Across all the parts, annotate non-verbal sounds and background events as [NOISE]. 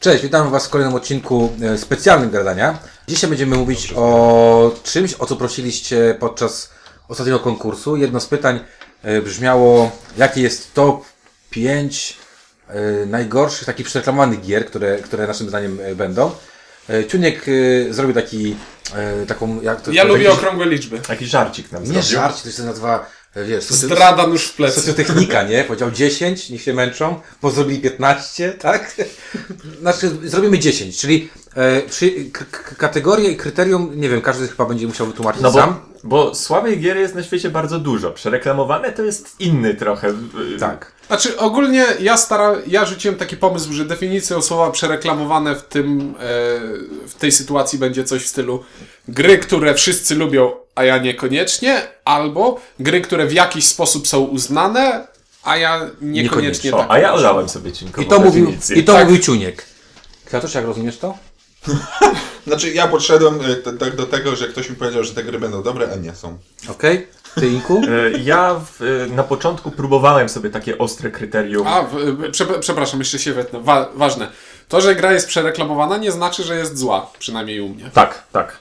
Cześć, witam Was w kolejnym odcinku e, specjalnym gadania. Dzisiaj będziemy mówić o czymś, o co prosiliście podczas ostatniego konkursu. Jedno z pytań e, brzmiało, jaki jest top 5 e, najgorszych takich przereklamowanych gier, które, które naszym zdaniem będą. Ciuniek zrobił taki, taką, jak to Ja lubię jakiś- okrągłe liczby. Taki żarcik nam Nie zrobił. żarcie, to się nazywa, wiesz, socy- Zdrada nóż w plecy. Socjotechnika, nie? Powiedział 10, niech się męczą, bo zrobili 15, tak? Znaczy, zrobimy 10, czyli e, przy, k- k- kategorię i kryterium, nie wiem, każdy chyba będzie musiał wytłumaczyć No sam. bo, bo słabych gier jest na świecie bardzo dużo. Przereklamowane to jest inny trochę. Tak. Znaczy ogólnie ja stara, ja rzuciłem taki pomysł, że definicją słowa przereklamowane w tym, e, w tej sytuacji będzie coś w stylu gry, które wszyscy lubią, a ja niekoniecznie, albo gry, które w jakiś sposób są uznane, a ja niekoniecznie, Niekoniecznie. O, tak. a ja olałem sobie cinkową I to mówił, i to Tak. mówił Ciuniek. Kwiatusz, jak rozumiesz to? [LAUGHS] Znaczy ja podszedłem t- tak do tego, że ktoś mi powiedział, że te gry będą dobre, a nie są. Okej? Ty, Inku? Y, Ja w, y, na początku próbowałem sobie takie ostre kryterium. A, w, prze, przepraszam, jeszcze się wetnę. Wa, ważne. To, że gra jest przereklamowana, nie znaczy, że jest zła. Przynajmniej u mnie. Tak, tak.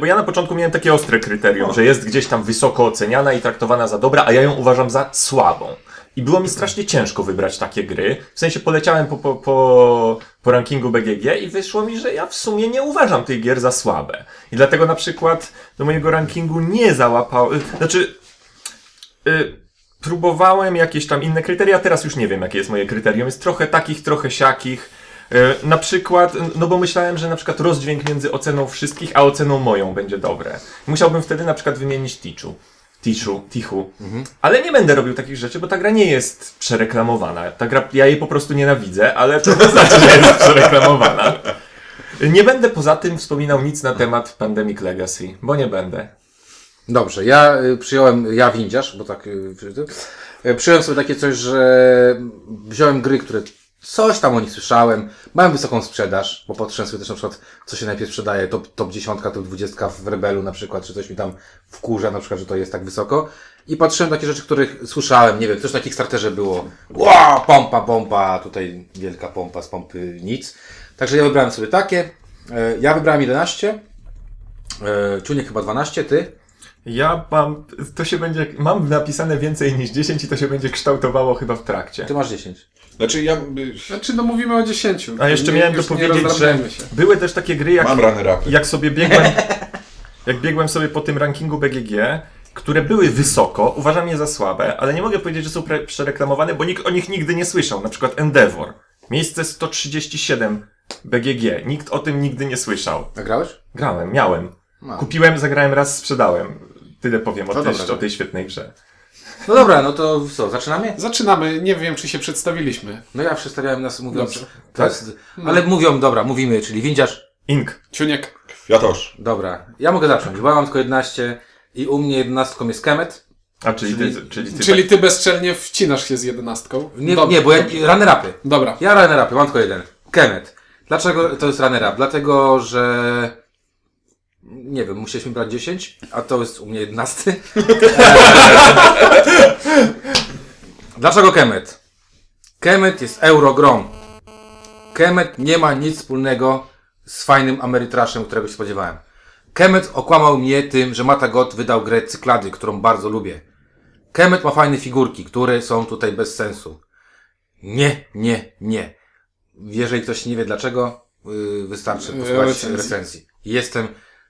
Bo ja na początku miałem takie ostre kryterium, że jest gdzieś tam wysoko oceniana i traktowana za dobra, a ja ją uważam za słabą. I było mi strasznie ciężko wybrać takie gry. W sensie poleciałem po, po, po, po rankingu BGG i wyszło mi, że ja w sumie nie uważam tych gier za słabe. I dlatego na przykład do mojego rankingu nie załapał. y, Znaczy, y, próbowałem jakieś tam inne kryteria, teraz już nie wiem, jakie jest moje kryterium. Jest trochę takich, trochę siakich. Y, Na przykład, no bo myślałem, że na przykład rozdźwięk między oceną wszystkich, a oceną moją będzie dobre. Musiałbym wtedy na przykład wymienić Tichu. Tichu, Tichu. Ale nie będę robił takich rzeczy, bo ta gra nie jest przereklamowana. Ta gra, ja jej po prostu nienawidzę, ale to nie znaczy, że jest przereklamowana. Nie będę poza tym wspominał nic na temat Pandemic Legacy, bo nie będę. Dobrze, ja y, przyjąłem, ja windziarz, bo tak y, przyjąłem sobie takie coś, że wziąłem gry, które coś tam o nich słyszałem, mają wysoką sprzedaż, bo patrzyłem sobie też na przykład, co się najpierw sprzedaje, top, top 10, top 20 w Rebelu na przykład, czy coś mi tam wkurza na przykład, że to jest tak wysoko. I patrzyłem takie rzeczy, których słyszałem, nie wiem, coś na Kickstarterze było, wow, pompa, pompa, tutaj wielka pompa, z pompy nic. Także ja wybrałem sobie takie, E, ja wybrałem 11, e, Czuniek chyba 12, ty? Ja mam, to się będzie, mam napisane więcej niż 10 i to się będzie kształtowało chyba w trakcie. Ty masz 10. Znaczy ja Znaczy, no mówimy o 10. A jeszcze Nie- miałem już nie dopowiedzieć, że się. były też takie gry jak, mam runner upy. jak sobie biegłem, [LAUGHS] jak biegłem sobie po tym rankingu BGG, które były wysoko, uważam je za słabe, ale nie mogę powiedzieć, że są pre- przereklamowane, bo nikt o nich nigdy nie słyszał. Na przykład Endeavor. Miejsce 137 BGG. Nikt o tym nigdy nie słyszał. A grałeś? Grałem, miałem. No. Kupiłem, zagrałem raz, sprzedałem. Tyle powiem o, tej, o tej świetnej grze. No dobra, no to co, zaczynamy? Zaczynamy. Nie wiem, czy się przedstawiliśmy. No ja przedstawiałem nas mówiąc. Dobrze. Tak? Ale mówią, dobra, mówimy, czyli windziarz. Ink. Ciuniek. Kwiatosz. Dobra, ja mogę zacząć, bo ja mam tylko 11 i u mnie 11 jest Kemet. A czyli, Czyli- ty, czyli ty Czyli ty bezczelnie wcinasz się z jedenastką. Nie, Dobra. nie bo ja, runner upy. Dobra. Ja runner upy, mam tylko jeden. Kemet. Dlaczego to jest runner up? Dlatego, że nie wiem, musieliśmy brać 10, a to jest u mnie 11. [LAUGHS] Dlaczego Kemet? Kemet jest eurogrom. Kemet nie ma nic wspólnego z fajnym Ameritraszem, którego się spodziewałem. Kemet okłamał mnie tym, że Matagot wydał grę Cyklady, którą bardzo lubię. Kemet ma fajne figurki, które są tutaj bez sensu. Nie, nie, nie. Jeżeli ktoś nie wie dlaczego, yy, wystarczy posłuchać recenzji. Jestem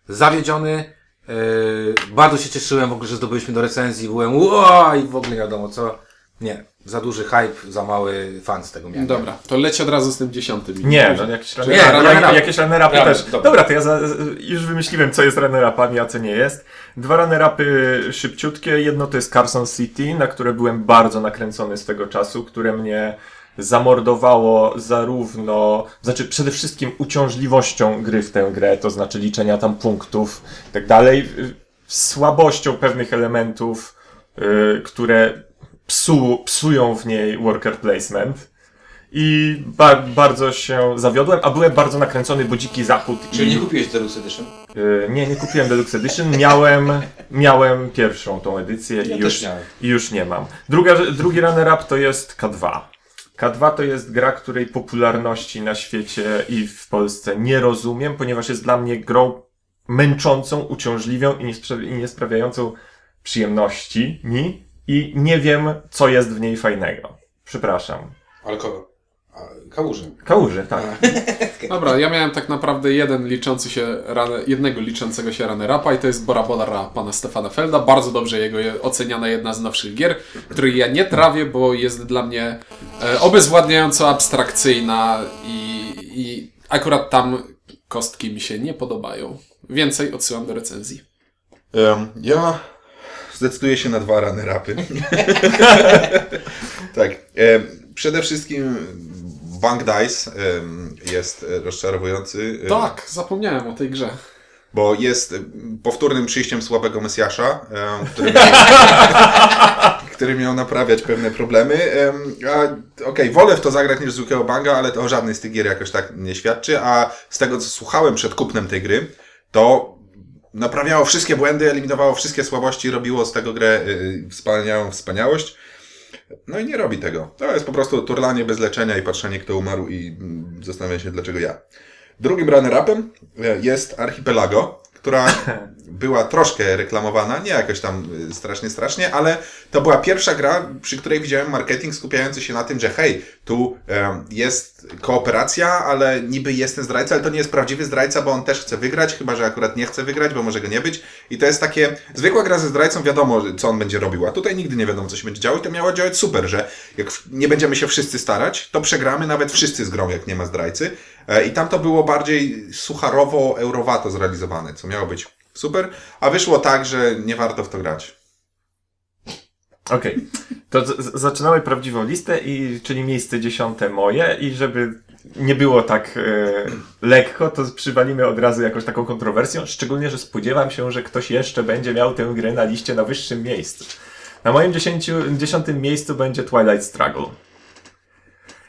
zawiedziony. Yy, bardzo się cieszyłem w ogóle, że zdobyliśmy do recenzji. Byłem wow, i w ogóle nie wiadomo co. Nie, za duży hype, za mały fan z tego miałem. Dobra, to leć od razu z tym dziesiątym. Nie, no jakieś Nie, runner, runner up. jakieś runner-upy Dobra, też. dobra. Dobra. to ja za, już wymyśliłem, co jest runner-upami, a co nie jest. Dwa runner-upy szybciutkie. Jedno to jest Carson City, na które byłem bardzo nakręcony swego czasu, które mnie zamordowało zarówno, znaczy przede wszystkim uciążliwością gry w tę grę, to znaczy liczenia tam punktów i tak dalej, słabością pewnych elementów, y, które psu, psują w niej worker placement. I ba bardzo się zawiodłem, a byłem bardzo nakręcony, bo dziki zachód. Czyli i, nie kupiłeś Deluxe Edition? y, nie, nie kupiłem Deluxe Edition. Miałem, miałem pierwszą tą edycję Ja i, już, i już nie mam. Druga, drugi runner-up to jest K2. K2 to jest gra, której popularności na świecie i w Polsce nie rozumiem, ponieważ jest dla mnie grą męczącą, uciążliwią i nie, i nie sprawiającą przyjemności mi i nie wiem, co jest w niej fajnego. Przepraszam. Ale kogo? Kałuży. Kałuży, tak. [LAUGHS] Dobra, ja miałem tak naprawdę jeden liczący się run, jednego liczącego się runnera-upa i to jest Bora Bora pana Stefana Felda. Bardzo dobrze jego je- oceniana jedna z nowszych gier, której ja nie trawię, bo jest dla mnie e, obezwładniająco abstrakcyjna i, i akurat tam kostki mi się nie podobają. Więcej odsyłam do recenzji. Em, ja zdecyduję się na dwa runner-upy. [LAUGHS] [LAUGHS] tak. em, przede wszystkim Bank Dice jest e, rozczarowujący. em, Tak, zapomniałem o tej grze. Bo jest em, powtórnym przyjściem słabego Mesjasza, który miał, [LAUGHS] [LAUGHS] który miał naprawiać pewne problemy. Okej, wolę w to zagrać niż zwykłego banga, ale to o żadnej z tych gier jakoś tak nie świadczy. A z tego, co słuchałem przed kupnem tej gry, to naprawiało wszystkie błędy, eliminowało wszystkie słabości, robiło z tego grę y, wspaniałą wspaniałość. No i nie robi tego. To jest po prostu turlanie bez leczenia i patrzenie, kto umarł i mm, zastanawiam się, dlaczego ja. Drugim runner-upem e, jest Archipelago, która była troszkę reklamowana, nie jakoś tam y, strasznie, strasznie, ale to była pierwsza gra, przy której widziałem marketing skupiający się na tym, że hej, tu jest kooperacja, ale niby jest ten zdrajca, ale to nie jest prawdziwy zdrajca, bo on też chce wygrać, chyba że akurat nie chce wygrać, bo może go nie być. I to jest takie, zwykła gra ze zdrajcą, wiadomo, co on będzie robił, a tutaj nigdy nie wiadomo, co się będzie działo i to miało działać super, że jak nie będziemy się wszyscy starać, to przegramy nawet wszyscy z grą, jak nie ma zdrajcy. E, I tam to było bardziej sucharowo-eurowato zrealizowane, co miało być super, a wyszło tak, że nie warto w to grać. Okej. To z- z- zaczynamy prawdziwą listę, i, czyli miejsce dziesiąte moje i żeby nie było tak e, lekko, to przywalimy od razu jakąś taką kontrowersją, szczególnie, że spodziewam się, że ktoś jeszcze będzie miał tę grę na liście na wyższym miejscu. Na moim dziesięciu, dziesiątym miejscu będzie Twilight Struggle.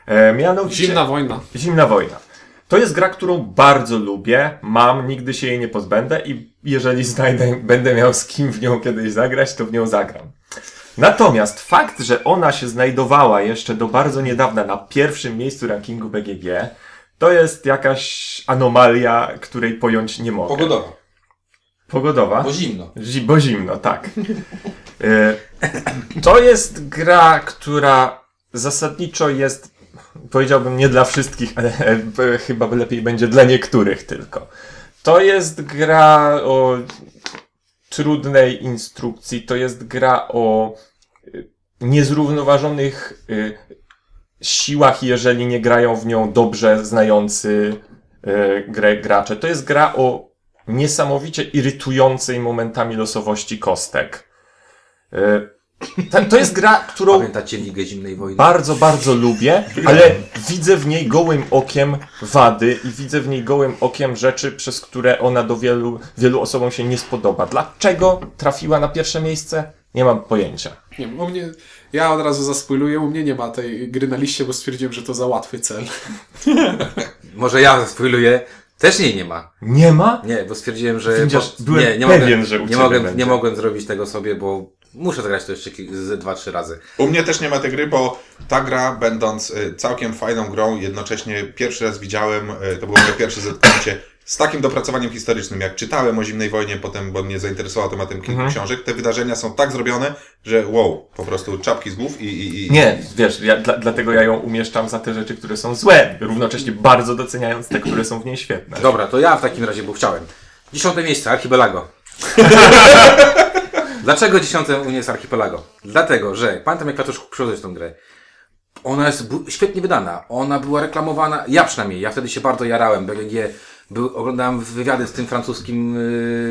E, mianowicie... Zimna wojna. Zimna wojna. To jest gra, którą bardzo lubię, mam, nigdy się jej nie pozbędę i jeżeli znajdę, będę miał z kim w nią kiedyś zagrać, to w nią zagram. Natomiast fakt, że ona się znajdowała jeszcze do bardzo niedawna na pierwszym miejscu rankingu BGG, to jest jakaś anomalia, której pojąć nie mogę. Pogodowa. Pogodowa? Bo zimno. Zi- bo zimno, tak. E, [LAUGHS] To jest gra, która zasadniczo jest, powiedziałbym, nie dla wszystkich, ale [LAUGHS] chyba lepiej będzie dla niektórych tylko. To jest gra o trudnej instrukcji, to jest gra o y, niezrównoważonych y, siłach, jeżeli nie grają w nią dobrze znający y, grę gracze. To jest gra o niesamowicie irytującej momentami losowości kostek. Y, ta- To jest gra, którą Pamiętacie Ligę Zimnej Wojny? bardzo, bardzo lubię, ale widzę w niej gołym okiem wady i widzę w niej gołym okiem rzeczy, przez które ona do wielu, wielu osobom się nie spodoba. Dlaczego trafiła na pierwsze miejsce? Nie mam pojęcia. Nie u mnie, ja od razu zaspoiluję, u mnie nie ma tej gry na liście, bo stwierdziłem, że to za łatwy cel. [LAUGHS] Może ja spoiluję. Też jej nie ma. Nie ma? Nie, bo stwierdziłem, że... Widzisz, bo, byłem nie, nie pewien, mogłem, że u nie mogłem, będzie. nie mogłem zrobić tego sobie, bo muszę zagrać to jeszcze z dwa, trzy razy. U mnie też nie ma tej gry, bo ta gra, będąc y, całkiem fajną grą, jednocześnie pierwszy raz widziałem, y, to było moje pierwsze zetknięcie z takim dopracowaniem historycznym. Jak czytałem o zimnej wojnie, potem, bo mnie zainteresował tematem kilku Mhm. książek, te wydarzenia są tak zrobione, że wow, po prostu czapki z głów i. i, i Nie, wiesz, ja, dla, dlatego ja ją umieszczam za te rzeczy, które są złe, równocześnie bardzo doceniając te, które są w niej świetne. Dobra, to ja w takim razie, bo chciałem. Dziesiąte miejsce, Archipelago. [LAUGHS] Dlaczego dziesiąte u mnie jest Archipelago? Dlatego, że pamiętam jak Katusz przychodził tą grę. Ona jest świetnie wydana. Ona była reklamowana, ja przynajmniej, ja wtedy się bardzo jarałem. BGG, był, oglądałem wywiady z tym francuskim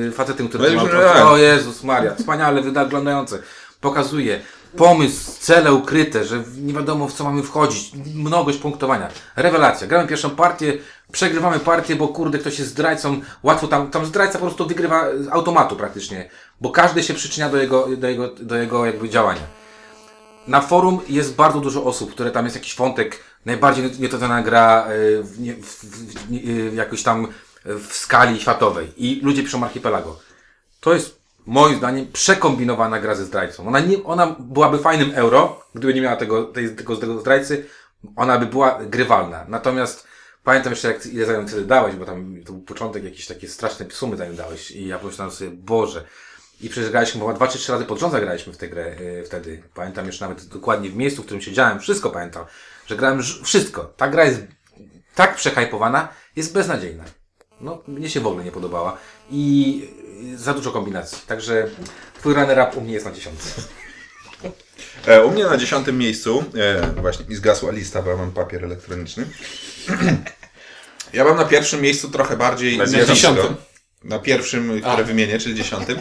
yy, facetem, który No to. O Jezus Maria, wspaniale wyglądające. Pokazuje pomysł, cele ukryte, że nie wiadomo w co mamy wchodzić, mnogość punktowania. Rewelacja. Gramy pierwszą partię, przegrywamy partię, bo kurde, ktoś jest zdrajcą, łatwo tam, tam zdrajca po prostu wygrywa z automatu praktycznie, bo każdy się przyczynia do jego, do jego, do jego jakby działania. Na forum jest bardzo dużo osób, które tam jest jakiś wątek, najbardziej nietowana gra y, w, nie- w, w, nie- y, jakoś tam w skali światowej i ludzie piszą Archipelago. To jest moim zdaniem przekombinowana gra ze zdrajcą. Ona, nie, ona byłaby fajnym euro, gdyby nie miała tego, tej, tego, tego zdrajcy. ona by była grywalna. Natomiast pamiętam jeszcze, jak ile za nią wtedy dałeś, bo tam to był początek, jakieś takie straszne sumy za nią dałeś i ja pomyślałem sobie, Boże. I przecież graliśmy chyba dwa czy trzy razy pod rząd zagraliśmy w tę grę y, wtedy. Pamiętam już nawet dokładnie w miejscu, w którym siedziałem, wszystko pamiętam, że grałem wszystko. Ta gra jest tak przehajpowana, jest beznadziejna. No, mnie się w ogóle nie podobała. I y, za dużo kombinacji. Także twój runner-up u mnie jest na dziesiątce. E, u mnie na dziesiątym miejscu, e, właśnie mi zgasła lista, bo ja mam papier elektroniczny. [CLEARS THROAT] Ja mam na pierwszym miejscu trochę bardziej Na dziesiątym. Na pierwszym, które wymienię, czyli dziesiątym.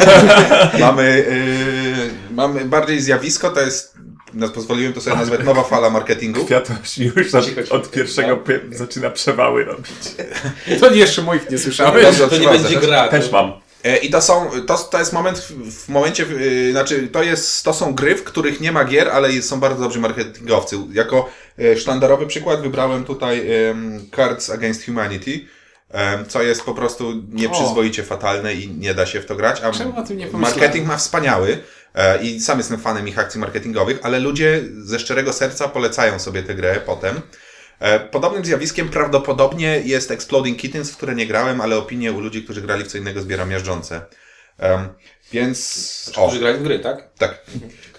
[LAUGHS] mamy, y, mamy bardziej zjawisko, to jest, no, pozwoliłem to sobie nazwać nowa fala marketingu. Kwiatoś już od, od pierwszego zaczyna przewały robić. To jeszcze moich nie słyszałeś. Dobrze, przepraszam. gra. Też mam. E, I to są, to, to jest moment, w, momencie, w, znaczy to jest, to są gry, w których nie ma gier, ale są bardzo dobrzy marketingowcy. Jako e, sztandarowy przykład wybrałem tutaj em, Cards Against Humanity, co jest po prostu nieprzyzwoicie fatalne i nie da się w to grać. A Czemu o tym nie pomyślałem? marketing ma wspaniały e, i sam jestem fanem ich akcji marketingowych, ale ludzie ze szczerego serca polecają sobie tę grę potem. E, Podobnym zjawiskiem prawdopodobnie jest Exploding Kittens, w które nie grałem, ale opinie u ludzi, którzy grali w co innego zbieram miażdżące. Em, więc. O, Którzy grali w gry, tak? tak.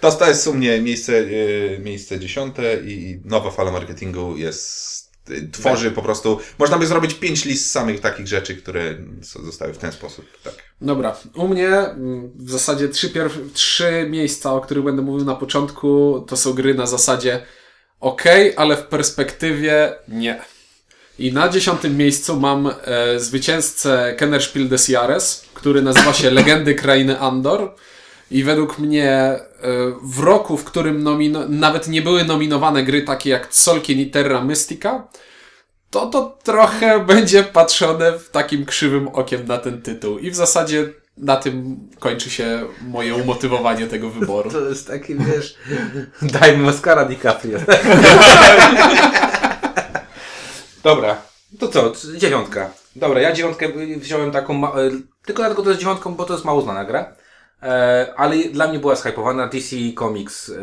To, to jest u mnie miejsce, e, miejsce dziesiąte i nowa fala marketingu jest. Tworzy po prostu. Można by zrobić pięć list samych takich rzeczy, które zostały w ten sposób. Tak. Dobra, u mnie mm, w zasadzie trzy, pierw- trzy miejsca, o których będę mówił na początku, to są gry na zasadzie ok, ale w perspektywie nie. I na dziesiątym miejscu mam e, zwycięzcę Kennerspiel des Jahres, który nazywa się Legendy Krainy Andor. I według mnie e, w roku, w którym nomino- nawet nie były nominowane gry takie jak Solkin i Terra Mystica, to to trochę [LAUGHS] będzie patrzone w takim krzywym okiem na ten tytuł. I w zasadzie na tym kończy się moje umotywowanie tego wyboru. [LAUGHS] To jest taki, wiesz, [LAUGHS] dajmy Oscara DiCaprio. Dobra, to co, dziewiątka. Dobra, ja dziewiątkę wziąłem taką, ma- e, tylko dlatego to jest dziewiątką, bo to jest mało znana gra. E, ale dla mnie była shypowana DC Comics, e,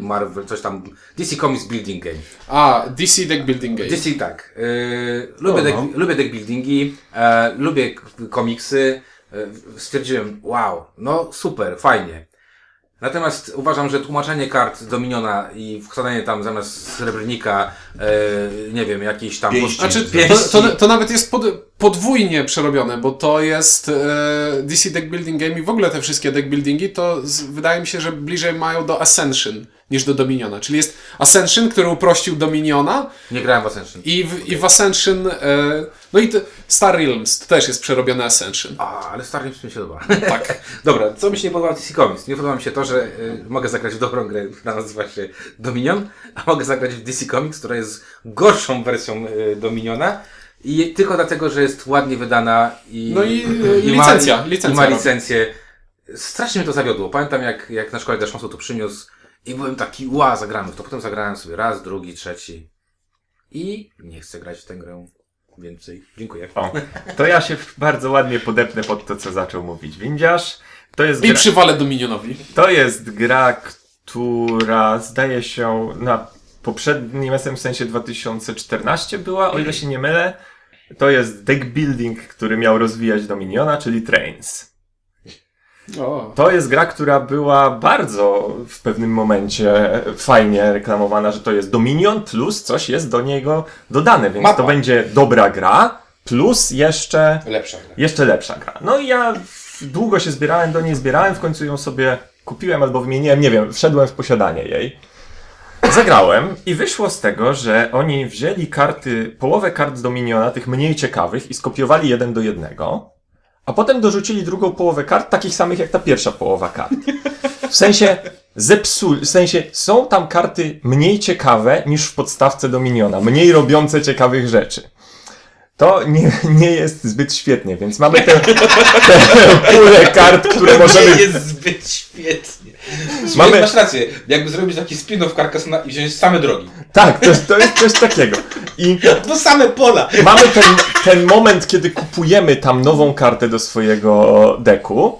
Marvel, coś tam, DC Comics Building Game. A, DC Deck Building Game. DC tak. E, lubię, No, deck, no. lubię deck buildingi, lubię komiksy. Stwierdziłem, wow, no super, fajnie. Natomiast uważam, że tłumaczenie kart Dominiona i wkładanie tam zamiast srebrnika, e, nie wiem, jakiejś tam... Pięści. Znaczy, to, pięści. to, to nawet jest pod, podwójnie przerobione, bo to jest e, DC Deck Building Game i w ogóle te wszystkie deck buildingi, to z, wydaje mi się, że bliżej mają do Ascension niż do Dominiona. Czyli jest Ascension, który uprościł Dominiona Nie grałem w Ascension. i w, i w Ascension, e, no i Star Realms to też jest przerobione Ascension. A, ale Star Wars mi się podoba. [LAUGHS] Tak. [LAUGHS] Dobra, co mi się nie podoba w DC Comics? Nie podoba mi się to, że y, mogę zagrać w dobrą grę, która nazywa się Dominion, a mogę zagrać w DC Comics, która jest gorszą wersją y, Dominiona. I tylko dlatego, że jest ładnie wydana i, No i, [CLEARS THROAT] y, licencja, ma, licencja i ma licencję. Strasznie mnie to zawiodło. Pamiętam, jak, jak na szkole Deszmosu to przyniósł i byłem taki, ła, zagramy w to. Potem zagrałem sobie raz, drugi, trzeci i nie chcę grać w tę grę więcej. Dziękuję. O, to ja się bardzo ładnie podepnę pod to, co zaczął mówić Windziarz. To jest I gra, przywalę Dominionowi. to jest gra, która zdaje się na poprzednim SM w sensie 2014 była, o ile się nie mylę. To jest deck building, który miał rozwijać Dominiona, czyli Trains. O. To jest gra, która była bardzo w pewnym momencie fajnie reklamowana, że to jest Dominion plus coś jest do niego dodane, więc Mapa. to będzie dobra gra plus jeszcze Lepsza gra. jeszcze lepsza gra. No i ja długo się zbierałem do niej, zbierałem, w końcu ją sobie kupiłem albo wymieniłem, nie wiem, wszedłem w posiadanie jej. Zagrałem i wyszło z tego, że oni wzięli karty, połowę kart z Dominiona, tych mniej ciekawych i skopiowali jeden do jednego, a potem dorzucili drugą połowę kart, takich samych jak ta pierwsza połowa kart. W sensie zepsuli, w sensie są tam karty mniej ciekawe niż w podstawce Dominiona, mniej robiące ciekawych rzeczy. To nie, nie jest zbyt świetnie, więc mamy tę pulę kart, które możemy... jest zbyt świetnie. Mamy- Masz rację, jakby zrobić taki spin-off Carcassona i wziąć same drogi. Tak, to, to jest coś takiego. I To same pola! mamy ten, ten moment, kiedy kupujemy tam nową kartę do swojego deku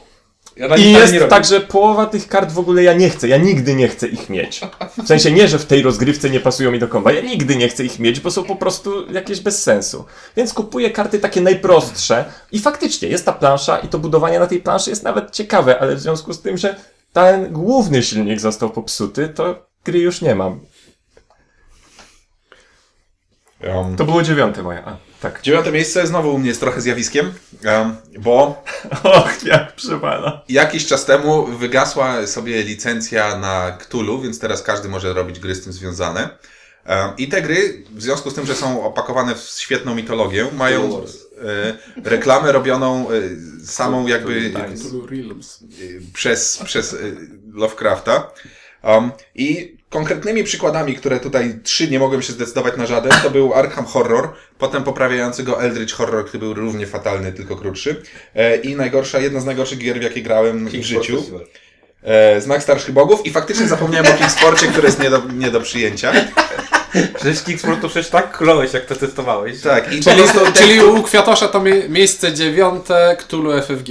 Ja I jest tak, że połowa tych kart w ogóle ja nie chcę. Ja nigdy nie chcę ich mieć. W sensie nie, że w tej rozgrywce nie pasują mi do komba. Ja nigdy nie chcę ich mieć, bo są po prostu jakieś bez sensu. Więc kupuję karty takie najprostsze i faktycznie jest ta plansza i to budowanie na tej planszy jest nawet ciekawe, ale w związku z tym, że ten główny silnik został popsuty, to gry już nie mam. Um, To było dziewiąte moje. A, tak. Dziewiąte miejsce znowu u mnie jest trochę zjawiskiem, um, bo [LAUGHS] Och, jak przewala. jakiś czas temu wygasła sobie licencja na Cthulhu, więc teraz każdy może robić gry z tym związane. Um, I te gry, w związku z tym, że są opakowane w świetną mitologię, mają e, reklamę robioną e, samą jakby Cthulhu Realms. przez, przez y, Lovecrafta. Um, I konkretnymi przykładami, które tutaj trzy nie mogłem się zdecydować na żaden, to był Arkham Horror, potem poprawiający go Eldritch Horror, który był równie fatalny, tylko krótszy. E, I najgorsza, jedna z najgorszych gier, w jakie grałem w życiu. E, Znak Starszych Bogów. I faktycznie zapomniałem o Kingsporcie, który jest nie do, nie do przyjęcia. Przecież Kicksport to przecież tak kląłeś, jak to testowałeś. Tak, i Czyli, po prostu czyli u Kwiatosza to mie miejsce dziewiąte Cthulhu FFG.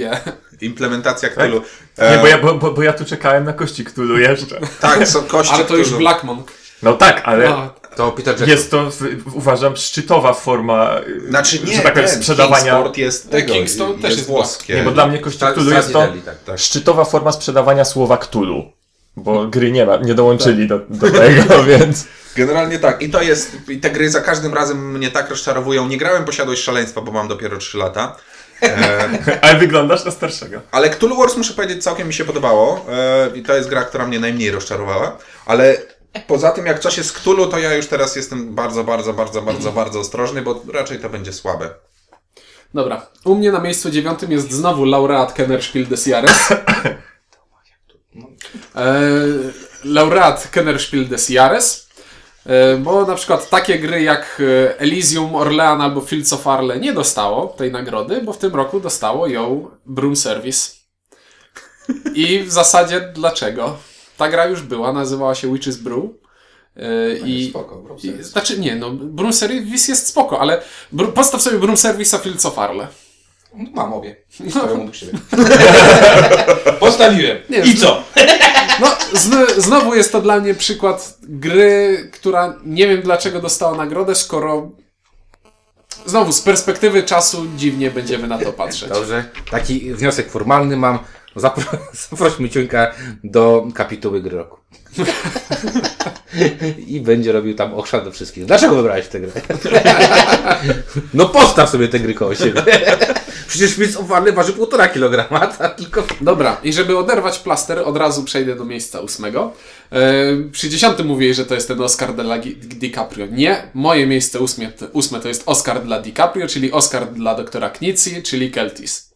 Implementacja Cthulhu. Nie, E, bo ja, bo, bo, bo ja tu czekałem na kości Cthulhu jeszcze. Tak, są kości Ale to już Cthulhu. Black Monk. No tak, ale A, To Peter Jackson. jest to, w- uważam, szczytowa forma, y, Znaczy nie, że tak powiem, sprzedawania. Kingsport jest tego, Kingston też jest włoskie. Nie, bo dla mnie kości Ta- Cthulhu jest to tak, tak. szczytowa forma sprzedawania słowa Cthulhu. Bo [LAUGHS] gry nie ma, nie dołączyli do, do tego, [LAUGHS] więc... Generalnie tak. I to jest. I te gry za każdym razem mnie tak rozczarowują. Nie grałem Posiadłość Szaleństwa, bo mam dopiero 3 lata. E, Ale wyglądasz na starszego. ale Cthulhu Wars, muszę powiedzieć, całkiem mi się podobało. E, I to jest gra, która mnie najmniej rozczarowała. Ale poza tym, jak coś jest z Cthulhu, to ja już teraz jestem bardzo, bardzo, bardzo, bardzo, bardzo ostrożny, bo raczej to będzie słabe. Dobra. U mnie na miejscu dziewiątym jest znowu laureat Kennerspiel des Jahres. [COUGHS] E, laureat Kennerspiel des Jahres. E, bo na przykład takie gry jak e, Elysium, Orlean albo Fields of Arle nie dostało tej nagrody, bo w tym roku dostało ją Broom Service. I w zasadzie dlaczego? Ta gra już była, nazywała się Witch's Brew. E, I, Spoko, bro, i, znaczy nie, no Broom Service jest spoko, ale br- postaw sobie Broom Service a Fields of Arle. No, Mam obie. [LAUGHS] Obok siebie. [LAUGHS] Postawiłem. Nie, I co? [LAUGHS] No, zn- znowu jest to dla mnie przykład gry, która nie wiem dlaczego dostała nagrodę, skoro znowu z perspektywy czasu dziwnie będziemy na to patrzeć. Dobrze. Taki wniosek formalny mam. Zapro- [LAUGHS] zaprośmy Ciuńka do kapituły gry roku. [LAUGHS] I będzie robił tam ochrzan do wszystkich. Dlaczego wybrałeś tę grę? [LAUGHS] No postaw sobie te gry koło siebie. Przecież Spirits of waży półtora kilograma, a [LAUGHS] tylko... Dobra, i żeby oderwać plaster, od razu przejdę do miejsca ósmego. E, przy dziesiątym mówię, że to jest ten Oscar dla DiCaprio. Nie, moje miejsce ósmie, ósme to jest Oscar dla DiCaprio, czyli Oscar dla doktora Knizi, czyli Keltis.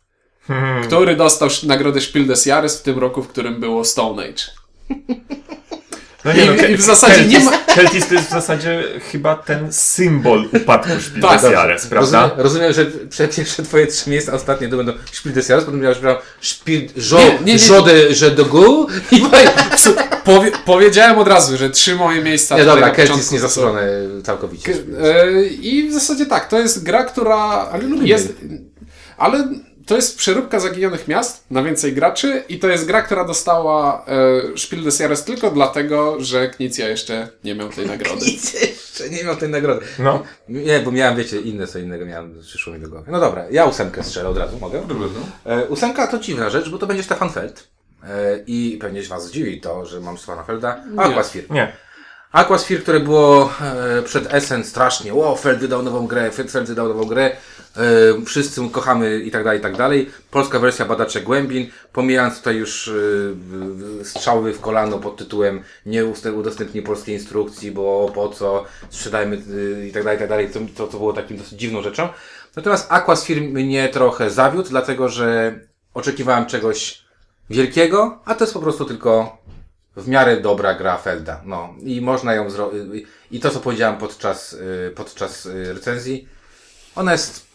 Który dostał nagrodę Spiel des Jahres w tym roku, w którym było Stone Age. [LAUGHS] No I- Ke- i w zasadzie nie ma- Keltis to jest w zasadzie chyba ten symbol upadku Tak, Szpildes prawda? Rozumiem, rozumiem, że prze- pierwsze twoje trzy miejsca, ostatnie to będą Spiel des potem miałeś brał Nie, nie, nie. Jean de Je de Gaulle i [LAUGHS] Powie, powiedziałem od razu, że trzy moje miejsca. Nie, dobra, Keltis początku to niezasłużone całkowicie. E, I w zasadzie tak, to jest gra, która Ale lubimy. jest. Ale to jest przeróbka zaginionych miast na więcej graczy i to jest gra, która dostała e, Spiel des Jahres tylko dlatego, że Knicja jeszcze nie miał tej [LAUGHS] nagrody. Jeszcze nie miał tej nagrody. No. Nie, bo miałem, wiecie, inne co innego miałem, przyszło mi do głowy. No dobra, ja ósemkę strzelę od razu, mogę? E, ósemka to dziwna rzecz, bo to będzie Stefan Feld. E, I pewnie was zdziwi to, że mam Stefana Felda. Aquasphere. Nie. Aquasphere, które było e, przed Essen strasznie. O, Feld wydał nową grę, Feld wydał nową grę. E, wszyscy kochamy i tak dalej, i tak dalej. Polska wersja Badacze Głębin, pomijając tutaj już w- strzały w kolano pod tytułem nie udostępnij polskiej instrukcji, bo po co, sprzedajmy i tak dalej, i tak dalej. To, to, to było takim dosyć dziwną rzeczą. Natomiast Aquasphere mnie trochę zawiódł, dlatego że oczekiwałem czegoś wielkiego, a to jest po prostu tylko w miarę dobra gra Felda. No i można ją zrobić. I to, co powiedziałem podczas, y, podczas y, recenzji, ona jest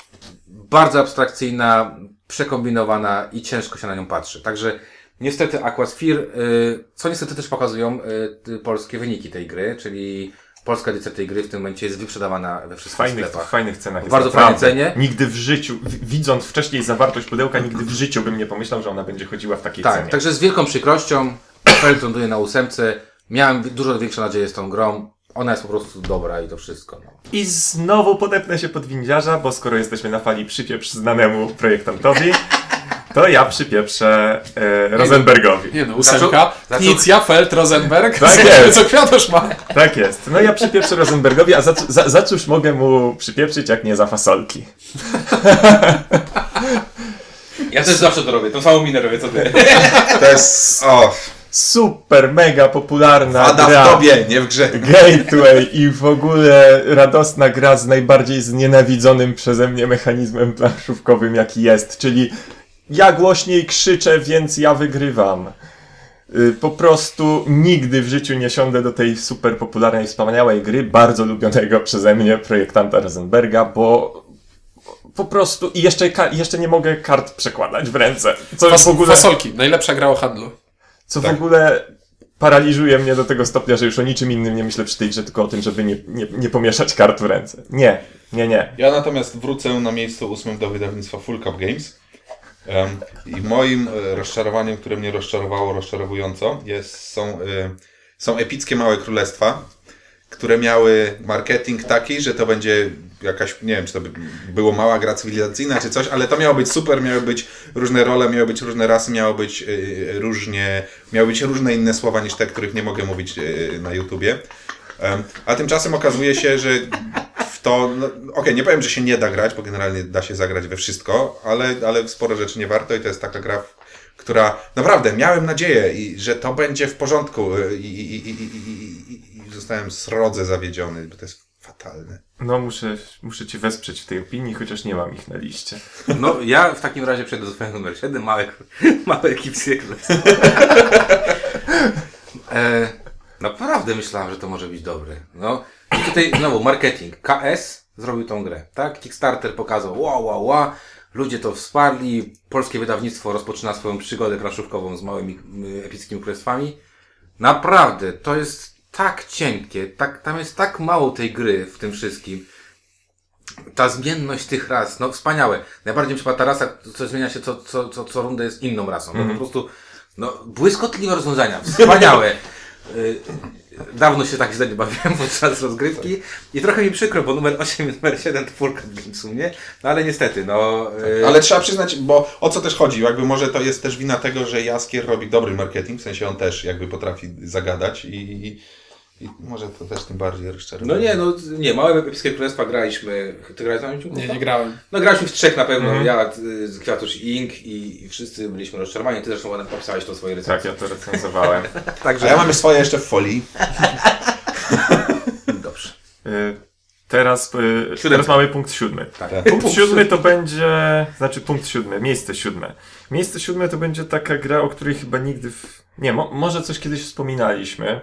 bardzo abstrakcyjna, przekombinowana i ciężko się na nią patrzy. Także niestety Aquasphere, y, co niestety też pokazują polskie wyniki tej gry, czyli polska edycja tej gry w tym momencie jest wyprzedawana we W wszystkich fajnych, w sklepach. fajnych cenach. jest bardzo fajnej cenie. Nigdy w życiu, w- widząc wcześniej zawartość pudełka, nigdy w życiu bym nie pomyślał, że ona będzie chodziła w takiej Tak, cenie. także z wielką przykrością Feld ląduje na ósemce. Miałem dużo większe nadzieje z tą grą. Ona jest po prostu dobra i to wszystko. No. I znowu podepnę się pod windziarza, bo skoro jesteśmy na fali przypieprz znanemu projektantowi, to ja przypieprzę e, Rosenbergowi. Nie no, ósemka. Knicja, Feld, Rosenberg. Tak [LAUGHS] jest. Co Kwiatosz ma. Tak jest. No ja przypieprzę Rosenbergowi, a za, za, za cóż mogę mu przypieprzyć, jak nie za fasolki? Ja też zawsze to robię, tą samą minę robię co ty. To jest, o, Super, mega popularna wada gra. w tobie, nie w grze. Gateway i w ogóle radosna gra z najbardziej znienawidzonym przeze mnie mechanizmem planszówkowym, jaki jest, czyli ja głośniej krzyczę, więc ja wygrywam. Y, Po prostu nigdy w życiu nie siądę do tej super popularnej, wspaniałej gry, bardzo lubionego przeze mnie projektanta Rosenberga, bo po prostu i jeszcze, jeszcze nie mogę kart przekładać w ręce. Co Fas w ogóle, Fasolki, najlepsza gra o handlu. Co w Tak. ogóle paraliżuje mnie do tego stopnia, że już o niczym innym nie myślę przy tej grze, tylko o tym, żeby nie, nie, nie pomieszać kart w ręce. Nie, nie, nie. Ja natomiast wrócę na miejscu ósmym do wydawnictwa Full Cup Games. Em, I moim e, rozczarowaniem, które mnie rozczarowało rozczarowująco, jest, są, e, są epickie małe królestwa, które miały marketing taki, że to będzie jakaś, nie wiem, czy to by było mała gra cywilizacyjna czy coś, ale to miało być super, miały być różne role, miały być różne rasy, miało być e, różnie, miały być różne inne słowa niż te, których nie mogę mówić e, na YouTubie. A tymczasem okazuje się, że w to, no, okej, nie powiem, że się nie da grać, bo generalnie da się zagrać we wszystko, ale, ale sporo rzeczy nie warto i to jest taka gra, w- która naprawdę miałem nadzieję, i, że to będzie w porządku y, i, i, i, i, i zostałem srodze zawiedziony, bo to jest fatalne. No muszę, muszę cię wesprzeć w tej opinii, chociaż nie mam ich na liście. no ja w takim razie przejdę do swojego numer 7, małe, małe królestwo. e, naprawdę myślałem, że to może być dobre. No i tutaj znowu marketing. KS zrobił tą grę, tak? Kickstarter pokazał, wow, wow, wow. Ludzie to wsparli, polskie wydawnictwo rozpoczyna swoją przygodę planszówkową z małymi y, epickimi królestwami. Naprawdę, to jest tak cienkie, tak, tam jest tak mało tej gry w tym wszystkim. Ta zmienność tych ras, no wspaniałe. Najbardziej mi podoba ta rasa, co zmienia się co, co, co, co rundę jest inną rasą. No, po prostu, no, błyskotliwe rozwiązania, wspaniałe. Y, Dawno się tak źle nie bawiłem podczas rozgrywki i trochę mi przykro, bo numer 8 i numer 7 to game w sumie, no ale niestety, no... y, Ale trzeba przyznać, bo o co też chodzi? Jakby może to jest też wina tego, że Jaskier robi dobry marketing, w sensie on też jakby potrafi zagadać i, i, może to też tym bardziej rozczaruje. No nie, no nie, Małe Epickie Królestwa graliśmy, ty grałeś na nim? Nie, nie grałem. No graliśmy w trzech na pewno, ja, y, z Kwiatusz i Ink i, i wszyscy byliśmy rozczarowani, ty zresztą ładnie napisałeś to swoje Tak, recenzje. ja to recenzowałem. [LAUGHS] Także... A ja mam swoje jeszcze w folii. [LAUGHS] Dobrze. Y, Teraz, y, teraz mamy punkt siódmy. Tak. Punkt siódmy to będzie, znaczy punkt siódmy, miejsce siódme. Miejsce siódme to będzie taka gra, o której chyba nigdy, w... nie, mo, może coś kiedyś wspominaliśmy.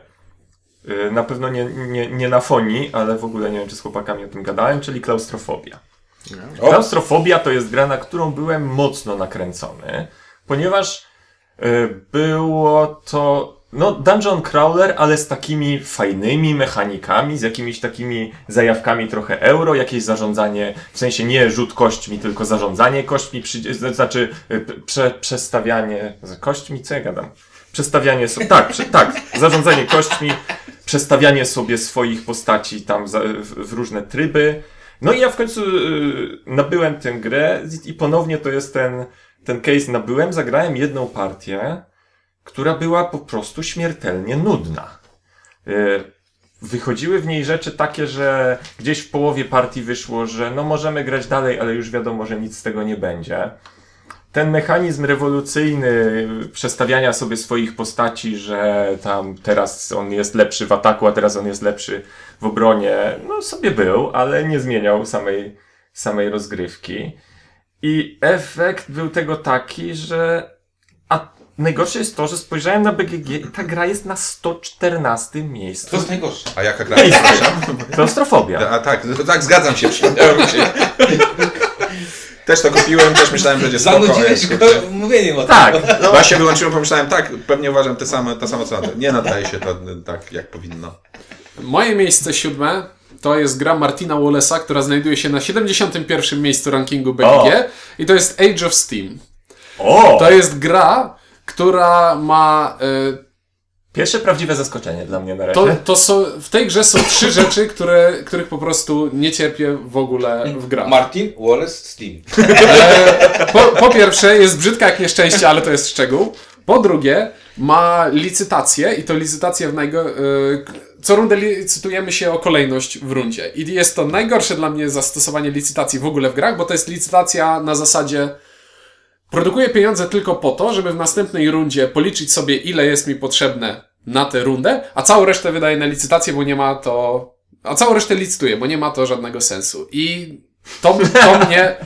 Y, Na pewno nie, nie, nie na fonii, ale w ogóle nie wiem, czy z chłopakami o tym gadałem, czyli klaustrofobia. O, Klaustrofobia to jest gra, na którą byłem mocno nakręcony, ponieważ y, było to no dungeon crawler, ale z takimi fajnymi mechanikami, z jakimiś takimi zajawkami trochę euro, jakieś zarządzanie, w sensie nie rzut kośćmi, tylko zarządzanie kośćmi, przy, znaczy y, prze, przestawianie, kośćmi, co ja gadam? Przestawianie, so, tak, prze, tak, zarządzanie kośćmi, przestawianie sobie swoich postaci tam w różne tryby. No i ja w końcu y, nabyłem tę grę i ponownie to jest ten, ten case, nabyłem, zagrałem jedną partię, która była po prostu śmiertelnie nudna. Y, Wychodziły w niej rzeczy takie, że gdzieś w połowie partii wyszło, że no możemy grać dalej, ale już wiadomo, że nic z tego nie będzie. Ten mechanizm rewolucyjny przestawiania sobie swoich postaci, że tam teraz on jest lepszy w ataku, a teraz on jest lepszy w obronie, no sobie był, ale nie zmieniał samej, samej rozgrywki. I efekt był tego taki, że. A najgorsze jest to, że spojrzałem na BGG i ta gra jest na 114 miejscu. To jest najgorsze. a jaka gra? Klaustrofobia. A tak, tak, zgadzam się, przypomniałem [LAUGHS] się. [LAUGHS] Też to kupiłem, też myślałem, że będzie spoko. Zanudziłeś go mówieniem o tym. Tak, No [LAUGHS] właśnie wyłączyłem, pomyślałem, tak, pewnie uważam te same, to samo co Andrzej. Nie nadaje się to tak, jak powinno. Moje miejsce siódme to jest gra Martina Wallace'a, która znajduje się na 71. miejscu rankingu BGG O. i to jest Age of Steam. O! To jest gra, która ma... y, Pierwsze prawdziwe zaskoczenie dla mnie na razie. To, to są, w tej grze są trzy [LAUGHS] rzeczy, które, których po prostu nie cierpię w ogóle w grach. Martin Wallace Steam. Po, po pierwsze, jest brzydka jak nieszczęście, ale to jest szczegół. Po drugie, ma licytację i to licytację w najgo... y, Co rundę licytujemy się o kolejność w rundzie. I jest to najgorsze dla mnie zastosowanie licytacji w ogóle w grach, bo to jest licytacja na zasadzie produkuję pieniądze tylko po to, żeby w następnej rundzie policzyć sobie ile jest mi potrzebne na tę rundę, a całą resztę wydaję na licytację, bo nie ma to... A całą resztę licytuję, bo nie ma to żadnego sensu. I to, to, [LAUGHS] mnie,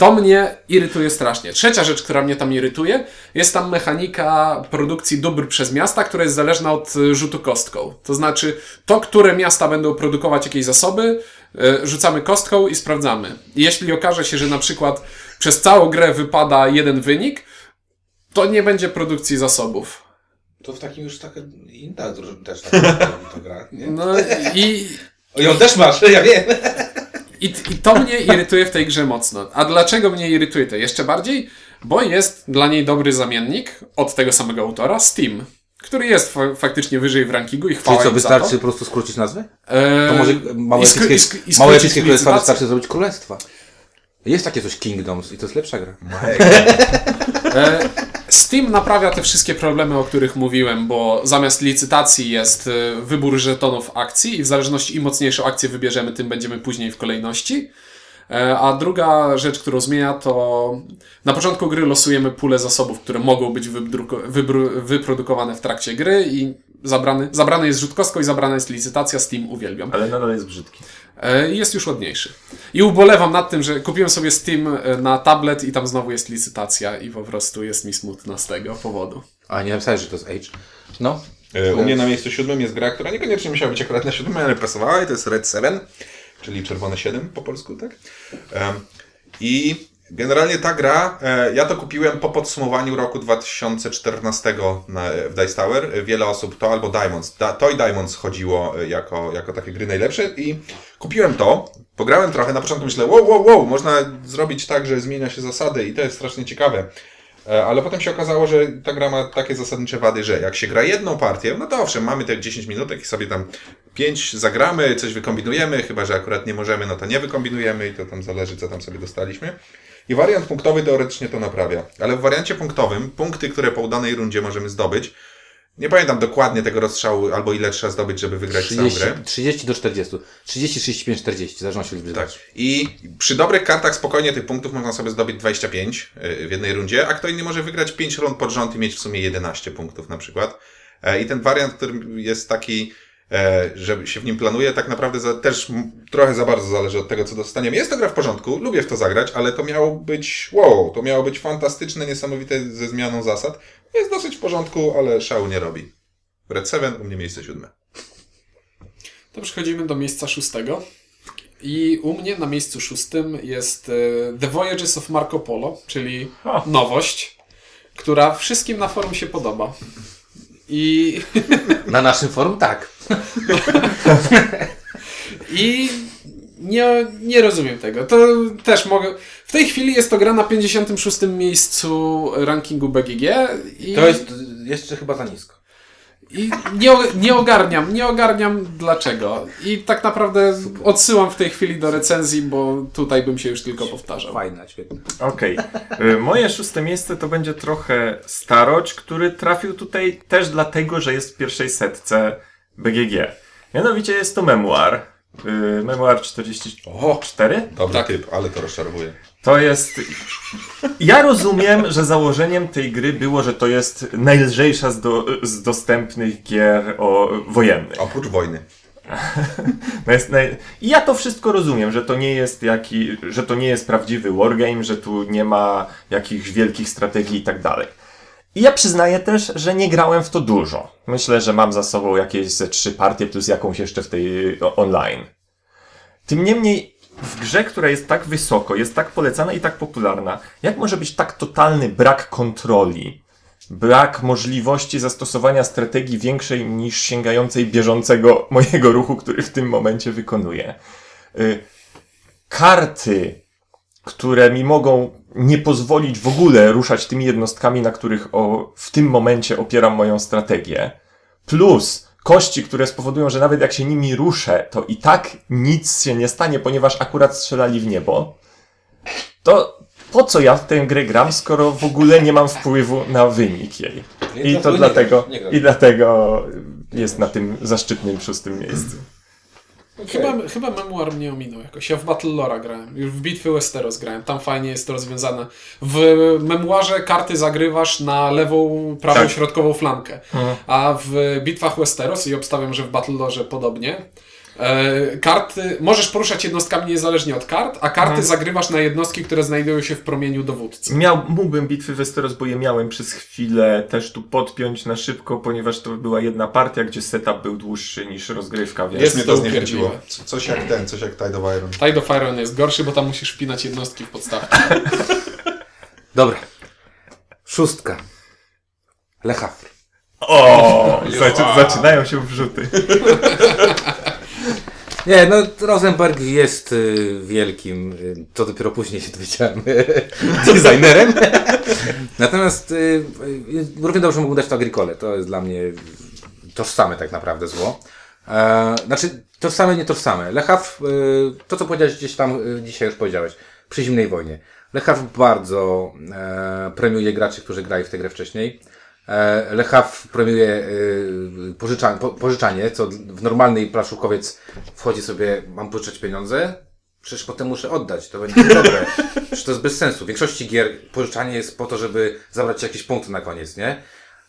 to mnie irytuje strasznie. Trzecia rzecz, która mnie tam irytuje, jest tam mechanika produkcji dóbr przez miasta, która jest zależna od rzutu kostką. To znaczy, to, które miasta będą produkować jakieś zasoby, y, rzucamy kostką i sprawdzamy. I jeśli okaże się, że na przykład przez całą grę wypada jeden wynik, to nie będzie produkcji zasobów. To w takim już tak inna drużyna też tak robi to gra. Nie? No i, O, ją też masz, ja wiem. I, I to mnie irytuje w tej grze mocno. A dlaczego mnie irytuje to jeszcze bardziej? Bo jest dla niej dobry zamiennik od tego samego autora, Steam, który jest fa faktycznie wyżej w rankingu i chwała Czyli co, wystarczy to. po prostu skrócić nazwę? Eee, To może małe epickie, i sk- i małe epickie królestwa wystarczy zrobić królestwa. Jest takie coś Kingdoms i to jest lepsza gra. [LAUGHS] E, Steam naprawia te wszystkie problemy, o których mówiłem, bo zamiast licytacji jest e, wybór żetonów akcji i w zależności im mocniejszą akcję wybierzemy, tym będziemy później w kolejności. E, A druga rzecz, którą zmienia, to na początku gry losujemy pulę zasobów, które mogą być wybru- wyprodukowane w trakcie gry i zabrany, zabrany jest rzut kostką i zabrana jest licytacja. Steam uwielbiam. Ale nadal jest brzydki. E, i Jest już ładniejszy. I ubolewam nad tym, że kupiłem sobie Steam e, na tablet i tam znowu jest licytacja i po prostu jest mi smutno z tego powodu. A nie napisałeś, że to jest Age. No. E, U mnie na miejscu siódmym jest gra, która niekoniecznie musiała być akurat na siódmym, ale pasowała i to jest Red 7, czyli Czerwone 7 po polsku, tak? I generalnie ta gra, e, ja to kupiłem po podsumowaniu roku 2014 na, w Dice Tower. Wiele osób to albo Diamonds, to i Diamonds chodziło e, jako, jako takie gry najlepsze i kupiłem to, pograłem trochę, na początku myślę, wow, wow, wow, można zrobić tak, że zmienia się zasady i to jest strasznie ciekawe. E, Ale potem się okazało, że ta gra ma takie zasadnicze wady, że jak się gra jedną partię, no to owszem, mamy te 10 minutek i sobie tam 5 zagramy, coś wykombinujemy, chyba że akurat nie możemy, no to nie wykombinujemy i to tam zależy, co tam sobie dostaliśmy. I wariant punktowy teoretycznie to naprawia. Ale w wariancie punktowym punkty, które po udanej rundzie możemy zdobyć, nie pamiętam dokładnie tego rozstrzału, albo ile trzeba zdobyć, żeby wygrać całą 30, grę. 30 do 40. 30, 35, 40. W zależności od liczby Tak. I przy dobrych kartach spokojnie tych punktów można sobie zdobyć 25 y, w jednej rundzie, a kto inny może wygrać 5 rund pod rząd i mieć w sumie 11 punktów na przykład. E, I ten wariant, który jest taki, że się w nim planuje, tak naprawdę za, też trochę za bardzo zależy od tego, co dostaniemy. Jest to gra w porządku, lubię w to zagrać, ale to miało być wow, to miało być fantastyczne, niesamowite ze zmianą zasad. Jest dosyć w porządku, ale szału nie robi. Red 7, u mnie miejsce siódme. To przechodzimy do miejsca szóstego. I u mnie na miejscu szóstym jest e, The Voyages of Marco Polo, czyli nowość, która wszystkim na forum się podoba. I, Na naszym forum tak. [LAUGHS] i nie, nie rozumiem tego. To też mogę. W tej chwili jest to gra na 56. miejscu rankingu BGG. I, To jest jeszcze chyba za nisko. I nie, nie ogarniam, nie ogarniam dlaczego. I tak naprawdę odsyłam w tej chwili do recenzji, bo tutaj bym się już tylko powtarzał. Fajna, świetna. Okej. Y, Moje szóste miejsce to będzie trochę starość, który trafił tutaj też dlatego, że jest w pierwszej setce BGG. Mianowicie jest to memuar. Y, Memuar 44. Dobry Tak. typ, ale to rozczarowuje. To jest. Ja rozumiem, że założeniem tej gry było, że to jest najlżejsza z, do, z dostępnych gier o, wojennych. Oprócz wojny. [LAUGHS] I ja to wszystko rozumiem, że to nie jest jaki, że to nie jest prawdziwy wargame, że tu nie ma jakichś wielkich strategii i tak dalej. I ja przyznaję też, że nie grałem w to dużo. Myślę, że mam za sobą jakieś ze trzy partie plus jakąś jeszcze w tej online. Tym niemniej w grze, która jest tak wysoko, jest tak polecana i tak popularna, jak może być tak totalny brak kontroli brak możliwości zastosowania strategii większej niż sięgającej bieżącego mojego ruchu, który w tym momencie wykonuję. Y, Karty, które mi mogą nie pozwolić w ogóle ruszać tymi jednostkami, na których o, w tym momencie opieram moją strategię, plus kości, które spowodują, że nawet jak się nimi ruszę, to i tak nic się nie stanie, ponieważ akurat strzelali w niebo, to po co ja w tę grę gram, skoro w ogóle nie mam wpływu na wynik jej? I to dlatego, i dlatego jest na tym zaszczytnym szóstym miejscu. Chyba, chyba memuar mnie ominął jakoś. Ja w Battle Lora grałem. Już w Bitwy Westeros grałem. Tam fajnie jest to rozwiązane. W memuarze karty zagrywasz na lewą, prawą, Tak. środkową flankę. A w bitwach Westeros, i obstawiam, że w Battle Lorze podobnie, e, karty, możesz poruszać jednostkami niezależnie od kart, a karty zagrywasz na jednostki, które znajdują się w promieniu dowódcy. Miał, mógłbym bitwy Westeros, bo je miałem przez chwilę też tu podpiąć na szybko, ponieważ to była jedna partia, gdzie setup był dłuższy niż rozgrywka, więc... Jest Mnie to zniechęciło. Coś jak ten, coś jak Tide of Iron. Tide of Iron jest gorszy, bo tam musisz wpinać jednostki w podstawkę. [LAUGHS] Dobra. Szóstka. Lechafr. O, zaczy, zaczynają się wrzuty. [LAUGHS] Nie, no Rosenberg jest y, wielkim, y, to dopiero później się dowiedziałem, [LAUGHS] designerem. [LAUGHS] Natomiast y, y, równie dobrze mógł dać to Agricole. To jest dla mnie tożsame tak naprawdę zło. E, znaczy, tożsame, nie tożsame. Lechaw, y, to co powiedziałeś gdzieś tam y, dzisiaj już powiedziałeś, przy zimnej wojnie. Lechaw bardzo e, premiuje graczy, którzy grali w tę grę wcześniej. E, Lechaw premiuje y, pożycza, po, pożyczanie, co w normalnej plaszukowiec wchodzi sobie, mam pożyczać pieniądze, przecież potem muszę oddać, to będzie dobre. [LAUGHS] Przecież to jest bez sensu. W większości gier pożyczanie jest po to, żeby zabrać jakieś punkty na koniec, nie?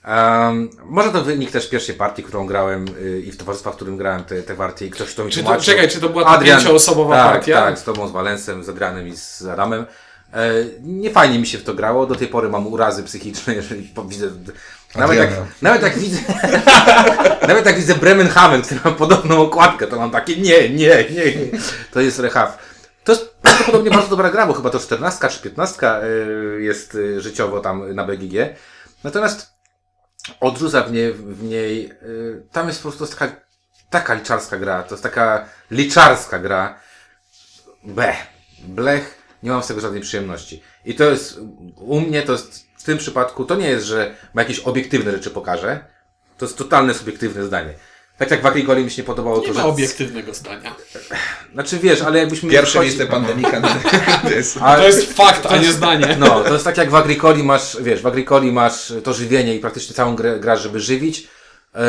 Um, może to wynik też pierwszej partii, którą grałem y, i w towarzystwach, w którym grałem te, te partie i ktoś to mi Czy to, czekaj, czy to była ta pięcioosobowa tak, partia? Tak, z tobą, z Valensem, z Adrianem i z Adamem. E, nie fajnie mi się w to grało. Do tej pory mam urazy psychiczne, [LAUGHS] jeżeli widzę. Nawet jak, nawet jak widzę. [LAUGHS] nawet jak widzę Bremenhaven, który ma podobną okładkę, to mam takie nie, nie, nie, nie. To jest Rehaf. To jest prawdopodobnie bardzo dobra gra, bo chyba to 14 czy 15 y, jest y, życiowo tam na BGG. Natomiast odrzuca w niej, w niej tam jest po prostu taka, taka liczarska gra, to jest taka liczarska gra. Be, blech, nie mam z tego żadnej przyjemności. I to jest, u mnie to jest, w tym przypadku, to nie jest, że ma jakieś obiektywne rzeczy pokaże, to jest totalne subiektywne zdanie. Tak jak w Agricoli mi się nie podobało Nie to, ma że... obiektywnego zdania. Znaczy wiesz, ale jakbyśmy... Pierwsze wchodzi- miejsce pandemika. [LAUGHS] to jest- Ale- To jest fakt, a nie zdanie. No, to jest tak jak w Agricoli masz, wiesz, w Agricoli masz to żywienie i praktycznie całą grę grasz, żeby żywić, yy,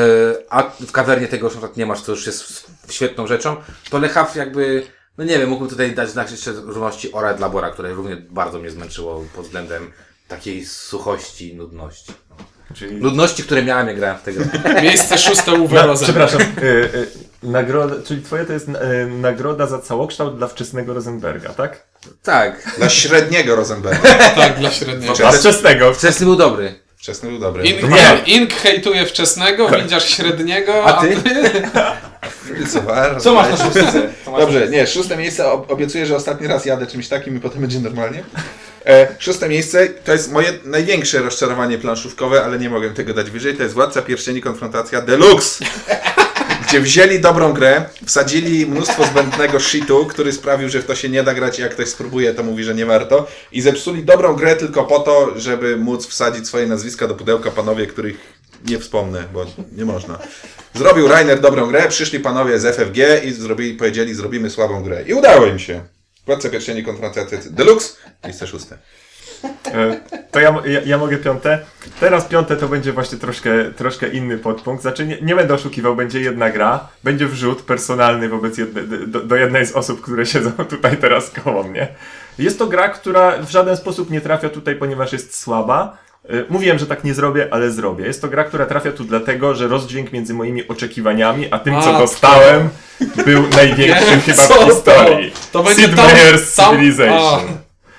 a w kawernie tego już na nie masz, co już jest świetną rzeczą, to Lechaf jakby, no nie wiem, mógłbym tutaj dać znak jeszcze równości Ora dla Bora, które również bardzo mnie zmęczyło pod względem takiej suchości i nudności. Czyli... Nudności, które miałem, jak grałem w tę grę. [LAUGHS] Miejsce szóste Rosen. przepraszam, y, y, nagroda, czyli twoje to jest y, nagroda za całokształt dla wczesnego Rosenberga, tak? Tak. Dla średniego Rosenberga. [LAUGHS] Tak, dla średniego. Dla wczesnego. Wczesny był dobry. Wczesny był dobry. Ink, Nie. Ink hejtuje wczesnego, windziarz średniego, A ty? [LAUGHS] Co masz na szóstce? Dobrze, nie, szóste miejsce ob- obiecuję, że ostatni raz jadę czymś takim i potem będzie normalnie. E, szóste miejsce to jest moje największe rozczarowanie planszówkowe, ale nie mogę tego dać wyżej. To jest Władca Pierścieni Konfrontacja Deluxe. Gdzie wzięli dobrą grę, wsadzili mnóstwo zbędnego shitu, który sprawił, że w to się nie da grać i jak ktoś spróbuje, to mówi, że nie warto. I zepsuli dobrą grę tylko po to, żeby móc wsadzić swoje nazwiska do pudełka panowie, których nie wspomnę, bo nie można. Zrobił Rainer dobrą grę, przyszli panowie z FFG i zrobili, powiedzieli, zrobimy słabą grę. I udało im się. Władca Pierścieni Konfrontacja Deluxe, miejsce szóste. E, To ja, ja, ja mogę piąte. Teraz piąte to będzie właśnie troszkę, troszkę inny podpunkt. Znaczy nie, nie będę oszukiwał, będzie jedna gra, będzie wrzut personalny wobec jedne, do, do jednej z osób, które siedzą [LAUGHS] tutaj teraz koło mnie. Jest to gra, która w żaden sposób nie trafia tutaj, ponieważ jest słaba. E, Mówiłem, że tak nie zrobię, ale zrobię. Jest to gra, która trafia tu dlatego, że rozdźwięk między moimi oczekiwaniami, a tym, co A, dostałem, był [LAUGHS] największy chyba Co w historii. To, to będzie Sid tam, Meier's tam, Civilization.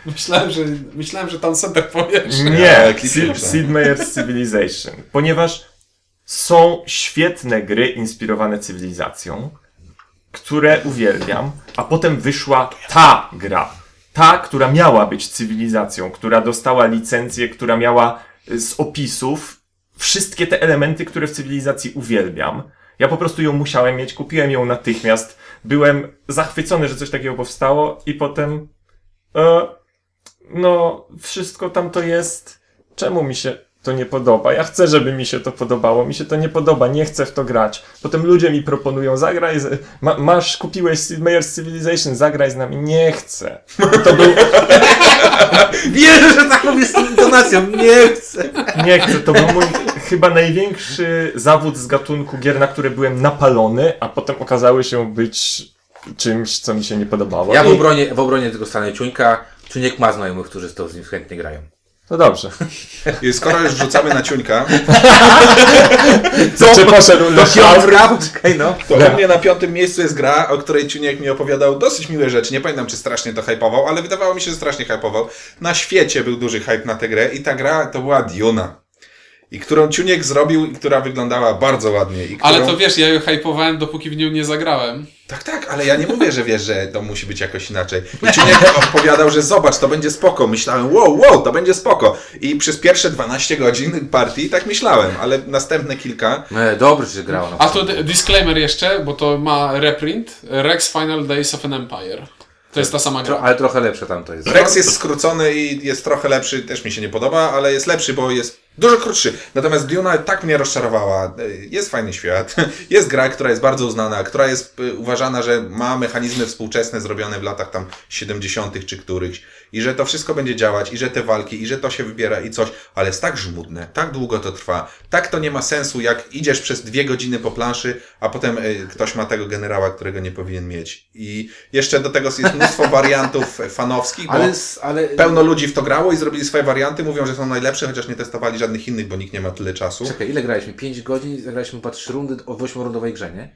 A, myślałem, że, myślałem, że tam Center powiesz. Nie. Sid Meier's Civilization. Ponieważ są świetne gry inspirowane cywilizacją, które uwielbiam, a potem wyszła ta gra. Ta, która miała być cywilizacją, która dostała licencję, która miała z opisów wszystkie te elementy, które w cywilizacji uwielbiam. Ja po prostu ją musiałem mieć, kupiłem ją natychmiast. Byłem zachwycony, że coś takiego powstało i potem e, no, wszystko tam to jest. Czemu mi się to nie podoba? Ja chcę, żeby mi się to podobało. Mi się to nie podoba, nie chcę w to grać. Potem ludzie mi proponują, zagraj, z, ma, masz, kupiłeś Mayors Civilization, zagraj z nami. Nie chcę. To był, [LAUGHS] Wierzę, że tak mówię z intonacją. Nie chcę. nie chcę, to był mój chyba największy zawód z gatunku gier, na które byłem napalony, a potem okazały się być czymś, co mi się nie podobało. Ja w obronie, w obronie tego stanie Ciuńka. Ciuniek ma znajomych, którzy z to z nim chętnie grają. No dobrze. Skoro już rzucamy na ciuńka, Co, czy poszedł do Piątka, poczekaj no. to u mnie na piątym miejscu jest gra, o której Ciuniek mi opowiadał dosyć miłe rzeczy. Nie pamiętam, czy strasznie to hypował, ale wydawało mi się, że strasznie hypował. Na świecie był duży hype na tę grę i ta gra to była Duna. I którą Ciuniek zrobił i która wyglądała bardzo ładnie. I którą... Ale to wiesz, ja ją hypowałem, dopóki w nią nie zagrałem. Tak, tak, ale ja nie mówię, że wiesz, że to musi być jakoś inaczej. I Ciuniek [LAUGHS] opowiadał, że zobacz, to będzie spoko. Myślałem, wow, wow, to będzie spoko. I przez pierwsze 12 godzin partii tak myślałem, ale następne kilka E, Dobrze, że grało. No. A tu d- disclaimer jeszcze, bo to ma reprint. Rex Final Days of an Empire. To jest ta sama gra. ale trochę lepsze tam to jest. Rex jest skrócony i jest trochę lepszy, też mi się nie podoba, ale jest lepszy, bo jest dużo krótszy. Natomiast Duna tak mnie rozczarowała. Jest fajny świat, [LAUGHS] jest gra, która jest bardzo uznana, która jest y, uważana, że ma mechanizmy współczesne zrobione w latach tam 70. czy którychś i że to wszystko będzie działać i że te walki i że to się wybiera i coś, ale jest tak żmudne, tak długo to trwa, tak to nie ma sensu, jak idziesz przez dwie godziny po planszy, a potem y, ktoś ma tego generała, którego nie powinien mieć. I jeszcze do tego jest mnóstwo [LAUGHS] wariantów fanowskich, bo Ale, ale pełno ludzi w to grało i zrobili swoje warianty, mówią, że są najlepsze, chociaż nie testowali żadnych innych, bo nikt nie ma tyle czasu. Czekaj, ile graliśmy? 5 godzin, zagraliśmy po 3 rundy o 8-rundowej grze, nie?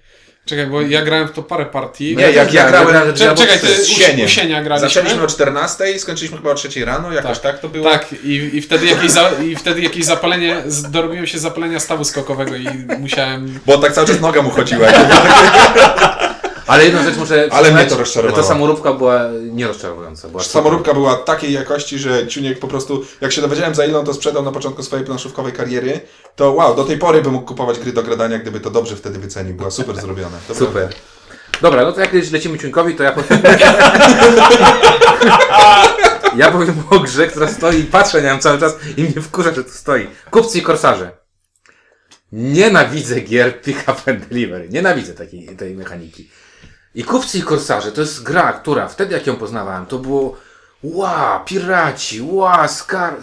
Czekaj, bo ja grałem w to parę partii. Nie, jak ja grałem- Cze- Czekaj, ty z sieniem. u, u sienia graliśmy. Zaczęliśmy o 14 i skończyliśmy chyba o 3 rano, jakoś tak, to było. Tak, i, i, wtedy jakieś za, i wtedy jakieś zapalenie, dorobiłem się zapalenia stawu skokowego i musiałem... Bo tak cały czas noga mu chodziła. [LAUGHS] Ale jedną rzecz muszę Ale mnie to rozczarowało. Ta samoróbka była nierozczarowująca. Była Samoróbka była takiej jakości, że Ciuniek po prostu, jak się dowiedziałem za ile on to sprzedał na początku swojej planszówkowej kariery, to wow, do tej pory bym mógł kupować gry do gradania, gdyby to dobrze wtedy wycenił. Była super zrobiona. To Super. prawda. Dobra, no to jak kiedyś lecimy Ciuńkowi, to ja powiem... ja powiem o grze, która stoi i patrzę na nią cały czas i mnie wkurza, że tu stoi. Kupcy i korsarze. Nienawidzę gier pick up and delivery. Nienawidzę takiej, tej mechaniki. I kupcy i korsarze to jest gra, która wtedy jak ją poznawałem, to było ła, piraci, ła, skar...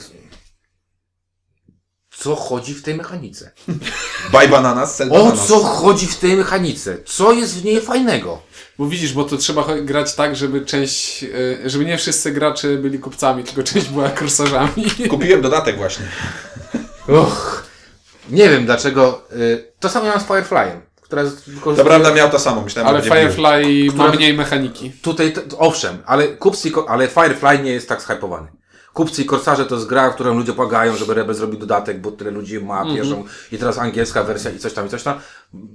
Co chodzi w tej mechanice? [LAUGHS] Bye Bananas, Sell O Bananas. co chodzi w tej mechanice? Co jest w niej fajnego? Bo widzisz, bo to trzeba grać tak, żeby część, e, żeby nie wszyscy gracze byli kupcami, tylko część była korsarzami. [LAUGHS] Kupiłem dodatek właśnie. Och, nie wiem dlaczego. Y, to samo mam z Fireflyem, która jest To wykorzystuje... prawda miał to samo, myślałem, Ale Firefly ma mniej mechaniki. Tutaj, to, to, owszem, ale kupcy ale Firefly nie jest tak zhypowany. Kupcy i korsarze to jest gra, w którą ludzie płagają, żeby Rebel zrobił dodatek, bo tyle ludzi ma pierwszą i teraz angielska wersja i coś tam i coś tam.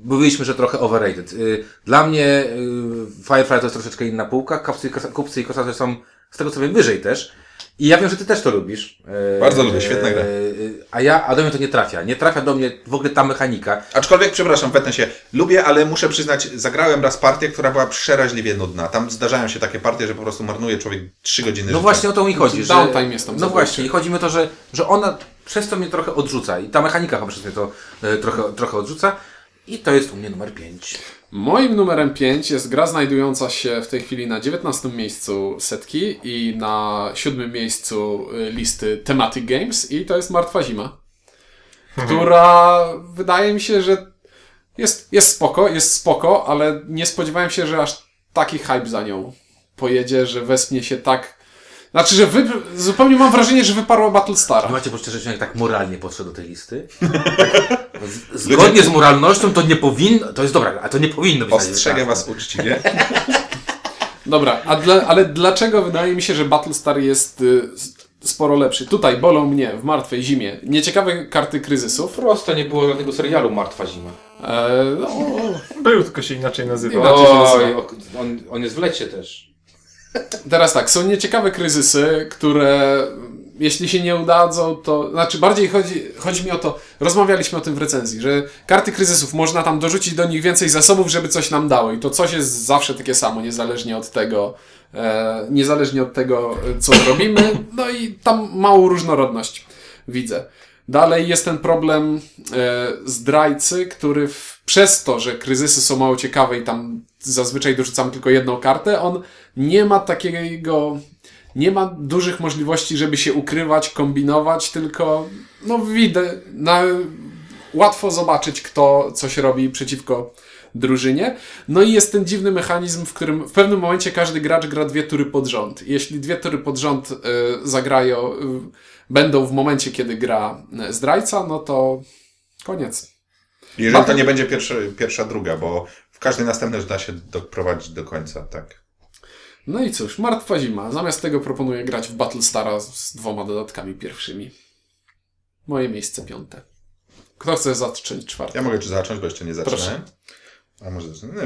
Mówiliśmy, że trochę overrated. Y, Dla mnie y, Firefly to jest troszeczkę inna półka, kupcy, i korsa- kupcy i korsarze są z tego co wiem wyżej też. I ja wiem, że ty też to lubisz. Y, Bardzo lubię, świetna gra. y, y, A ja, a do mnie to nie trafia. Nie trafia do mnie w ogóle ta mechanika. Aczkolwiek, przepraszam, wetnę się, lubię, ale muszę przyznać, zagrałem raz partię, która była przeraźliwie nudna. Tam zdarzają się takie partie, że po prostu marnuje człowiek 3 godziny No życia. właśnie o to mi chodzi. Że, Downtime jest tam No właśnie, i chodzi mi o to, że, że ona przez to mnie trochę odrzuca. I ta mechanika chyba przez mnie to e, trochę, trochę odrzuca. I to jest u mnie numer 5. Moim numerem 5 jest gra znajdująca się w tej chwili na 19 miejscu setki i na 7 miejscu y, listy Thematic Games i to jest Martwa Zima, która wydaje mi się, że jest, jest spoko, jest spoko, ale nie spodziewałem się, że aż taki hype za nią pojedzie, że wespnie się tak... Znaczy, że wy... zupełnie mam wrażenie, że wyparła Battlestara. Macie poczucie, że człowiek tak moralnie podszedł do tej listy? Z- Zgodnie z moralnością to nie powinno, to jest dobra, a to nie powinno być. Ostrzegę tak. was uczciwie. [LAUGHS] Dobra, a dla, ale dlaczego wydaje mi się, że Battlestar jest y, sporo lepszy? Tutaj bolą mnie w martwej zimie. Nieciekawe karty kryzysów. Prosto nie było żadnego serialu Martwa Zima. E, no, Był, tylko się inaczej nazywał. Inaczej się Oj, nazywa. on, on jest w lecie też. Teraz tak, są nieciekawe kryzysy, które jeśli się nie udadzą, to. Znaczy, bardziej chodzi, chodzi mi o to, rozmawialiśmy o tym w recenzji, że karty kryzysów można tam dorzucić do nich więcej zasobów, żeby coś nam dało. I to coś jest zawsze takie samo, niezależnie od tego, e, niezależnie od tego, co [COUGHS] robimy. No i tam małą różnorodność widzę. Dalej jest ten problem e, zdrajcy, który w, przez to, że kryzysy są mało ciekawe i tam zazwyczaj dorzucamy tylko jedną kartę, on nie ma takiego, nie ma dużych możliwości, żeby się ukrywać, kombinować, tylko no widzę, na, łatwo zobaczyć, kto coś robi przeciwko drużynie. No i jest ten dziwny mechanizm, w którym w pewnym momencie każdy gracz gra dwie tury pod rząd. Jeśli dwie tury pod rząd y, zagrają, y, będą w momencie, kiedy gra y, zdrajca, no to koniec. Jeżeli to nie będzie pierwszy, pierwsza, druga, bo w każdej następnej już da się doprowadzić do końca, tak. No i cóż, martwa zima. Zamiast tego proponuję grać w Battlestara z dwoma dodatkami pierwszymi. Moje miejsce piąte. Kto chce zacząć czwarte? Ja mogę czy zacząć, bo jeszcze nie Proszę. zaczynałem. A może zacznę? No.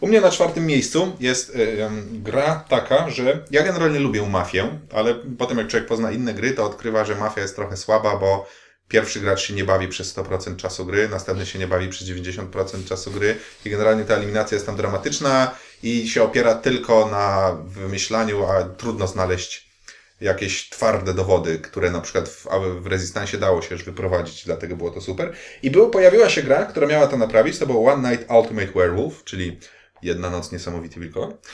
U mnie na czwartym miejscu jest y, em, gra taka, że ja generalnie lubię mafię, ale potem jak człowiek pozna inne gry, to odkrywa, że mafia jest trochę słaba, bo pierwszy gracz się nie bawi przez 100% czasu gry, następny się nie bawi przez 90% czasu gry i generalnie ta eliminacja jest tam dramatyczna i się opiera tylko na wymyślaniu, a trudno znaleźć jakieś twarde dowody, które na przykład w, w Resistance dało się już wyprowadzić, dlatego było to super. I było, pojawiła się gra, która miała to naprawić, to było One Night Ultimate Werewolf, czyli Jedna noc niesamowity wilkołak. [LAUGHS]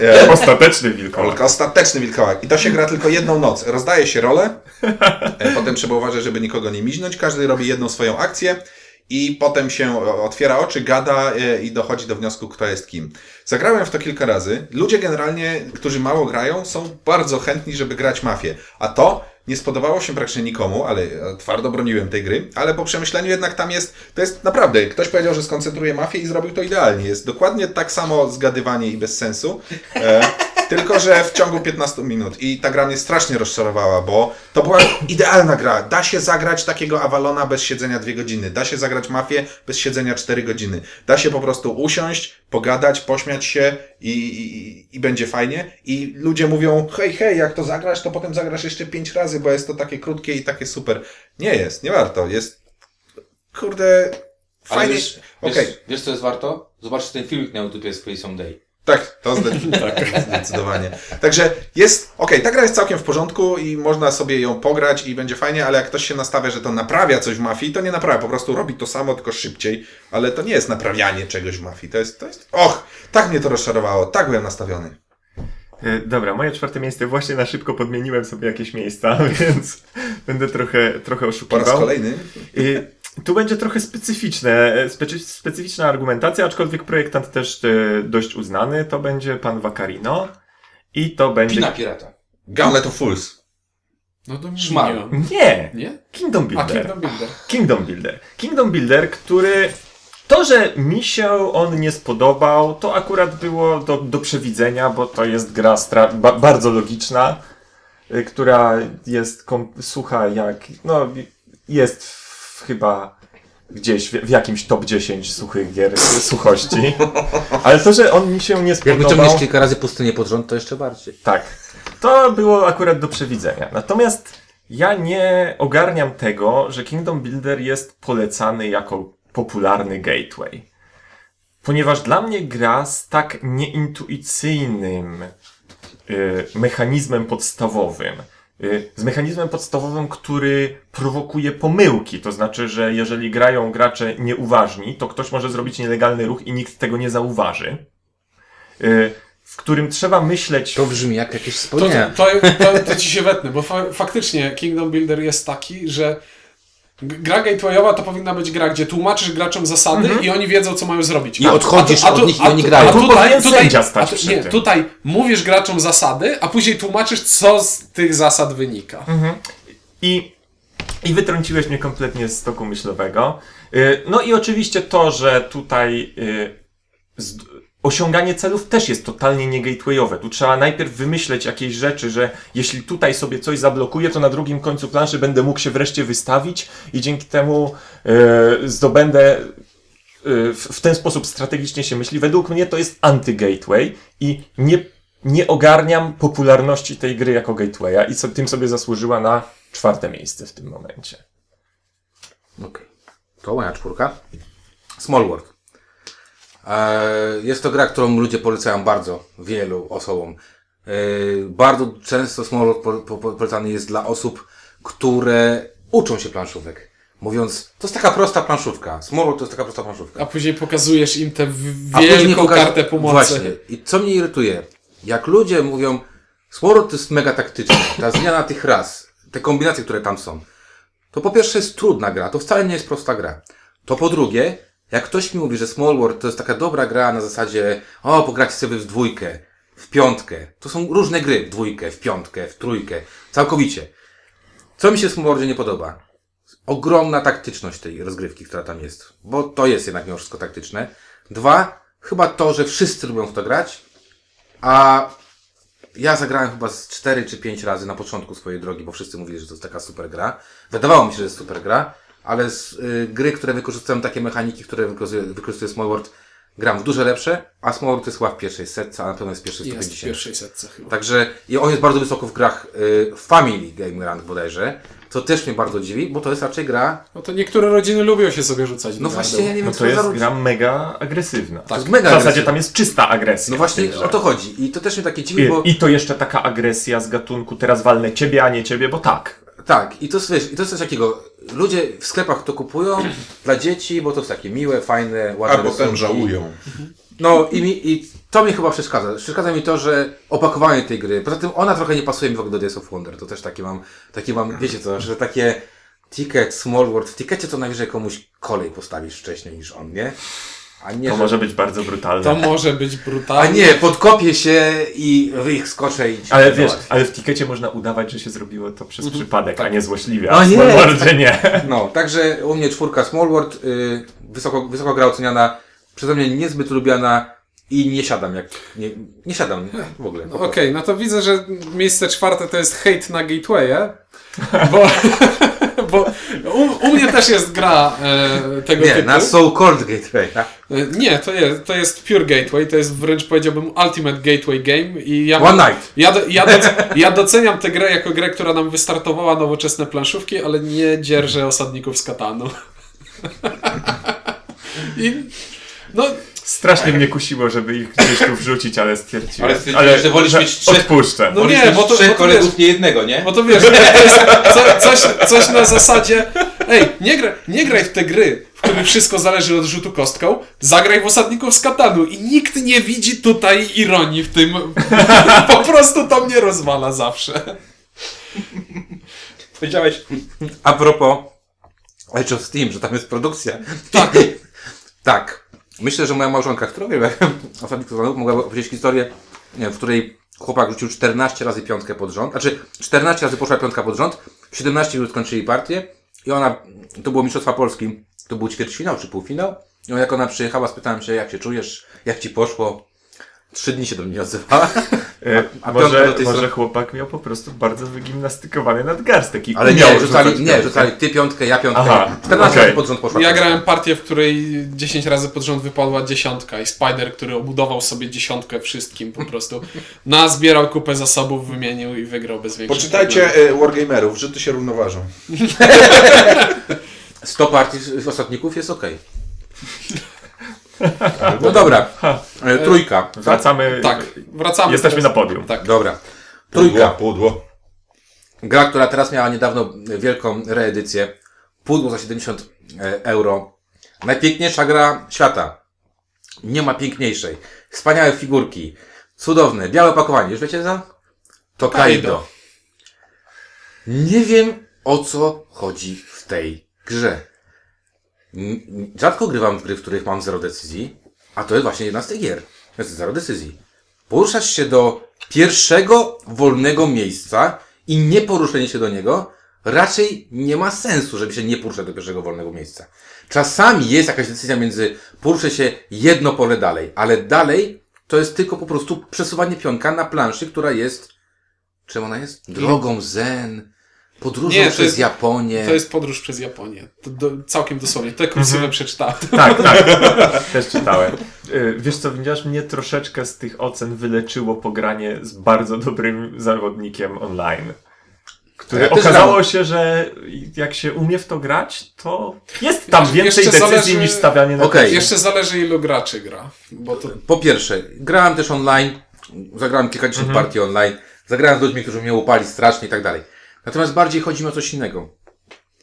E, Ostateczny wilkołak. Ostateczny wilkołak. I to się gra tylko jedną noc. Rozdaje się rolę, e, potem trzeba uważać, żeby nikogo nie miźnąć. Każdy robi jedną swoją akcję i potem się otwiera oczy, gada e, i dochodzi do wniosku, kto jest kim. Zagrałem w to kilka razy. Ludzie generalnie, którzy mało grają, są bardzo chętni, żeby grać mafię. A to nie spodobało się praktycznie nikomu, ale e, twardo broniłem tej gry, ale po przemyśleniu jednak tam jest, to jest naprawdę, ktoś powiedział, że skoncentruje mafię i zrobił to idealnie. Jest dokładnie tak samo zgadywanie i bez sensu. E, tylko, że w ciągu 15 minut. I ta gra mnie strasznie rozczarowała, bo to była idealna gra. Da się zagrać takiego Avalona bez siedzenia 2 godziny. Da się zagrać mafię bez siedzenia 4 godziny. Da się po prostu usiąść, pogadać, pośmiać się i, i, i będzie fajnie. I ludzie mówią, hej, hej, jak to zagrasz, to potem zagrasz jeszcze 5 razy, bo jest to takie krótkie i takie super. Nie jest, nie warto. Jest, kurde, Ale fajnie. wiesz, Okej. wiesz, wiesz co jest warto? Zobaczcie ten filmik na YouTube jest Free Someday. Tak, to [LAUGHS] tak, zdecydowanie. Także jest, okej, ta gra jest całkiem w porządku i można sobie ją pograć i będzie fajnie, ale jak ktoś się nastawia, że to naprawia coś w mafii, to nie naprawia, po prostu robi to samo, tylko szybciej, ale to nie jest naprawianie czegoś w mafii, to jest, to jest, och, tak mnie to rozczarowało, tak byłem nastawiony. E, Dobra, moje czwarte miejsce właśnie na szybko podmieniłem sobie jakieś miejsca, [LAUGHS] więc będę trochę, trochę Po raz oszukiwał. kolejny. Tu będzie trochę specyficzne, e, specy, specyficzna argumentacja, aczkolwiek projektant też e, dość uznany. To będzie pan Vaccarino i to będzie... Pina pirata. Gauntlet of Fools. No to Szmal. nie. Nie! Nie? Kingdom A Builder. Kingdom Builder. Kingdom Builder. Kingdom Builder, który to, że mi się on nie spodobał, to akurat było do, do przewidzenia, bo to jest gra stra- ba- bardzo logiczna, y, która jest kom- sucha jak, no jest w, chyba gdzieś w, w jakimś top 10 suchych gier [LAUGHS] suchości. Ale to, że on mi się nie spodobał... wyciągniesz kilka razy pustynię pod rząd, to jeszcze bardziej. Tak. To było akurat do przewidzenia. Natomiast ja nie ogarniam tego, że Kingdom Builder jest polecany jako popularny gateway. Ponieważ dla mnie gra z tak nieintuicyjnym y, mechanizmem podstawowym, z mechanizmem podstawowym, który prowokuje pomyłki. To znaczy, że jeżeli grają gracze nieuważni, to ktoś może zrobić nielegalny ruch i nikt tego nie zauważy. Y, w którym trzeba myśleć. To brzmi jak jakieś To, wspomnienie. to, to, to ci się wetnę, bo fa faktycznie Kingdom Builder jest taki, że gra gatewayowa to powinna być gra, gdzie tłumaczysz graczom zasady i oni wiedzą, co mają zrobić. I odchodzisz od nich i oni grają. A Tu tutaj, tutaj, sędzia stać a tu, przy nie, tutaj mówisz graczom zasady, a później tłumaczysz, co z tych zasad wynika. I, I wytrąciłeś mnie kompletnie z toku myślowego. Y, No i oczywiście to, że tutaj y, osiąganie celów też jest totalnie nie gatewayowe. Tu trzeba najpierw wymyśleć jakieś rzeczy, że jeśli tutaj sobie coś zablokuję, to na drugim końcu planszy będę mógł się wreszcie wystawić i dzięki temu y, zdobędę y, w, ten sposób strategicznie się myśli. Według mnie to jest anty-gateway i nie nie ogarniam popularności tej gry jako gatewaya i co, tym sobie zasłużyła na czwarte miejsce w tym momencie. Okej. To moja czwórka. Small World. Eee, Jest to gra, którą ludzie polecają bardzo wielu osobom. Eee, Bardzo często Small World po- po- polecany jest dla osób, które uczą się planszówek. Mówiąc, to jest taka prosta planszówka. Small World to jest taka prosta planszówka. A później pokazujesz im tę wielką pokaż- kartę pomocy. Właśnie. I co mnie irytuje? Jak ludzie mówią, Smorod to jest mega taktyczne, ta zmiana tych ras, te kombinacje, które tam są, to po pierwsze jest trudna gra, to wcale nie jest prosta gra. To po drugie, jak ktoś mi mówi, że Small World to jest taka dobra gra na zasadzie, o, pogracie sobie w dwójkę, w piątkę. To są różne gry, w dwójkę, w piątkę, w trójkę, całkowicie. Co mi się w Small Worldzie nie podoba? ogromna taktyczność tej rozgrywki, która tam jest. Bo to jest jednak mimo wszystko taktyczne. Dwa, chyba to, że wszyscy lubią w to grać, a ja zagrałem chyba z 4 czy 5 razy na początku swojej drogi, bo wszyscy mówili, że to jest taka super gra. Wydawało mi się, że jest super gra, ale z y, gry, które wykorzystują takie mechaniki, które wykorzystuje, wykorzystuje Small World, gram w duże lepsze, a Small World to jest chyba w pierwszej setce, a na pewno jest pierwszy w Jest w 150. pierwszej setce chyba. Także i on jest bardzo wysoko w grach y, Family Game Rank bodajże, co też mnie bardzo dziwi, bo to jest raczej gra... No to niektóre rodziny lubią się sobie rzucać. No właśnie, ja nie wiem, No co to jest gra mega agresywna. To jest mega W zasadzie agresywna. tam jest czysta agresja. No właśnie o to chodzi. I to też mnie takie dziwi, I, bo... I to jeszcze taka agresja z gatunku teraz walnę ciebie, a nie ciebie, bo tak. Tak, i to jest, wiesz, i to jest coś takiego. Ludzie w sklepach to kupują dla dzieci, bo to jest takie miłe, fajne, ładne A potem żałują. No i, mi, i to mi chyba przeszkadza. Przeszkadza mi to, że opakowanie tej gry. Poza tym ona trochę nie pasuje mi w ogóle do Days of Wonder. To też takie mam, takie mam, wiecie co, że takie ticket, small world. W tikecie to najwyżej komuś kolej postawisz wcześniej niż on, nie? A nie, To że... może być bardzo brutalne. To może być A brutalne. nie, podkopię się i ich skoczę i ci Ale wiesz, załatwię. ale w tikecie można udawać, że się zrobiło to przez przypadek, a nie złośliwie. No A w nie. Small Worldzie nie. No, także u mnie czwórka Small World, y, wysoko, wysoko gra oceniana, przeze mnie niezbyt lubiana i nie siadam jak, nie, nie siadam w ogóle. Okej, no to widzę, że miejsce czwarte to jest hate na Gateway'e, bo, [LAUGHS] bo u, u mnie też jest gra e, tego. Nie, typu. na So Called Gateway. tak? E, Nie, to jest, to jest Pure Gateway, to jest wręcz powiedziałbym Ultimate Gateway Game i ja, One Night. ja, ja, ja doceniam tę grę jako grę, która nam wystartowała nowoczesne planszówki, ale nie dzierżę osadników z Katanu. [LAUGHS] I no, Strasznie mnie kusiło, żeby ich gdzieś tu wrzucić, ale stwierdziłem. Ale stwierdziłeś, że wolisz mieć trzech- Odpuszczę. No Wolisz nie, bo to- trzech bo to kolegów, wiesz- nie jednego, nie? Bo to wiesz, to jest [LAUGHS] co, coś, coś na zasadzie. Ej, nie, gra, nie graj w te gry, w których wszystko zależy od rzutu kostką. Zagraj w osadników z Katanu i nikt nie widzi tutaj ironii w tym. [LAUGHS] Po prostu to mnie rozwala zawsze. Powiedziałeś, A propos Edge of Steam, że tam jest produkcja. Tak. [LAUGHS] tak. Myślę, że moja małżonka, która wie, [LAUGHS] osadnik Stanów, mogła opowiedzieć historię, wiem, w której chłopak rzucił 14 razy piątkę pod rząd, znaczy 14 razy poszła piątka pod rząd, w 17 minut skończyli partię i ona, to było Mistrzostwa Polski, to był ćwierćfinał czy półfinał i jak ona przyjechała, spytałem się, jak się czujesz, jak ci poszło. Trzy dni się do mnie nie odzywała. E, a piątka może, do tej może strony- chłopak miał po prostu bardzo wygimnastykowany nadgarstek i Ale nie, rzucali, nie, rzucali ty piątkę, ja piątkę. Aha, 14 okej. razy pod rząd poszła Ja grałem partię, w której 10 razy pod rząd wypadła dziesiątka i Spider, który obudował sobie dziesiątkę wszystkim po prostu. [LAUGHS] Nazbierał kupę zasobów, wymienił i wygrał bez większych Poczytajcie problemów. e, Wargamerów, żyty się równoważą. [LAUGHS] 100 partii ostatników jest okej. [LAUGHS] No dobra. E, Trójka. Wracamy. Tak, wracamy. Jesteśmy teraz. na podium. Tak. Dobra. Pudło, Trójka. pudło. Gra, która teraz miała niedawno wielką reedycję. Pudło za 70 e, euro. Najpiękniejsza gra świata. Nie ma piękniejszej. Wspaniałe figurki. Cudowne. Białe opakowanie. Już wiecie za? To Kaido. Kaido. Nie wiem o co chodzi w tej grze. Rzadko grywam w gry, w których mam zero decyzji, a to jest właśnie jedna z tych gier. To jest zero decyzji. Poruszasz się do pierwszego wolnego miejsca i nie poruszenie się do niego raczej nie ma sensu, żeby się nie poruszać do pierwszego wolnego miejsca. Czasami jest jakaś decyzja między poruszę się jedno pole dalej, ale dalej to jest tylko po prostu przesuwanie pionka na planszy, która jest czym ona jest? Drogą zen, Nie, to przez jest- Japonię. To jest podróż przez Japonię. To do, całkiem dosłownie. Te kursywę przeczytałem. [LAUGHS] Tak, tak. [LAUGHS] Też czytałem. Y, Wiesz co, widzisz, mnie troszeczkę z tych ocen wyleczyło pogranie z bardzo dobrym zawodnikiem online. Które Ja okazało się, że jak się umie w to grać, to jest tam Jeszcze więcej decyzji zależy- niż stawianie na Okej. Jeszcze zależy ilu graczy gra. Bo to Po pierwsze, grałem też online, zagrałem kilkadziesiąt Mhm. partii online, zagrałem z ludźmi, którzy mnie upali strasznie i tak dalej. Natomiast bardziej chodzi mi o coś innego.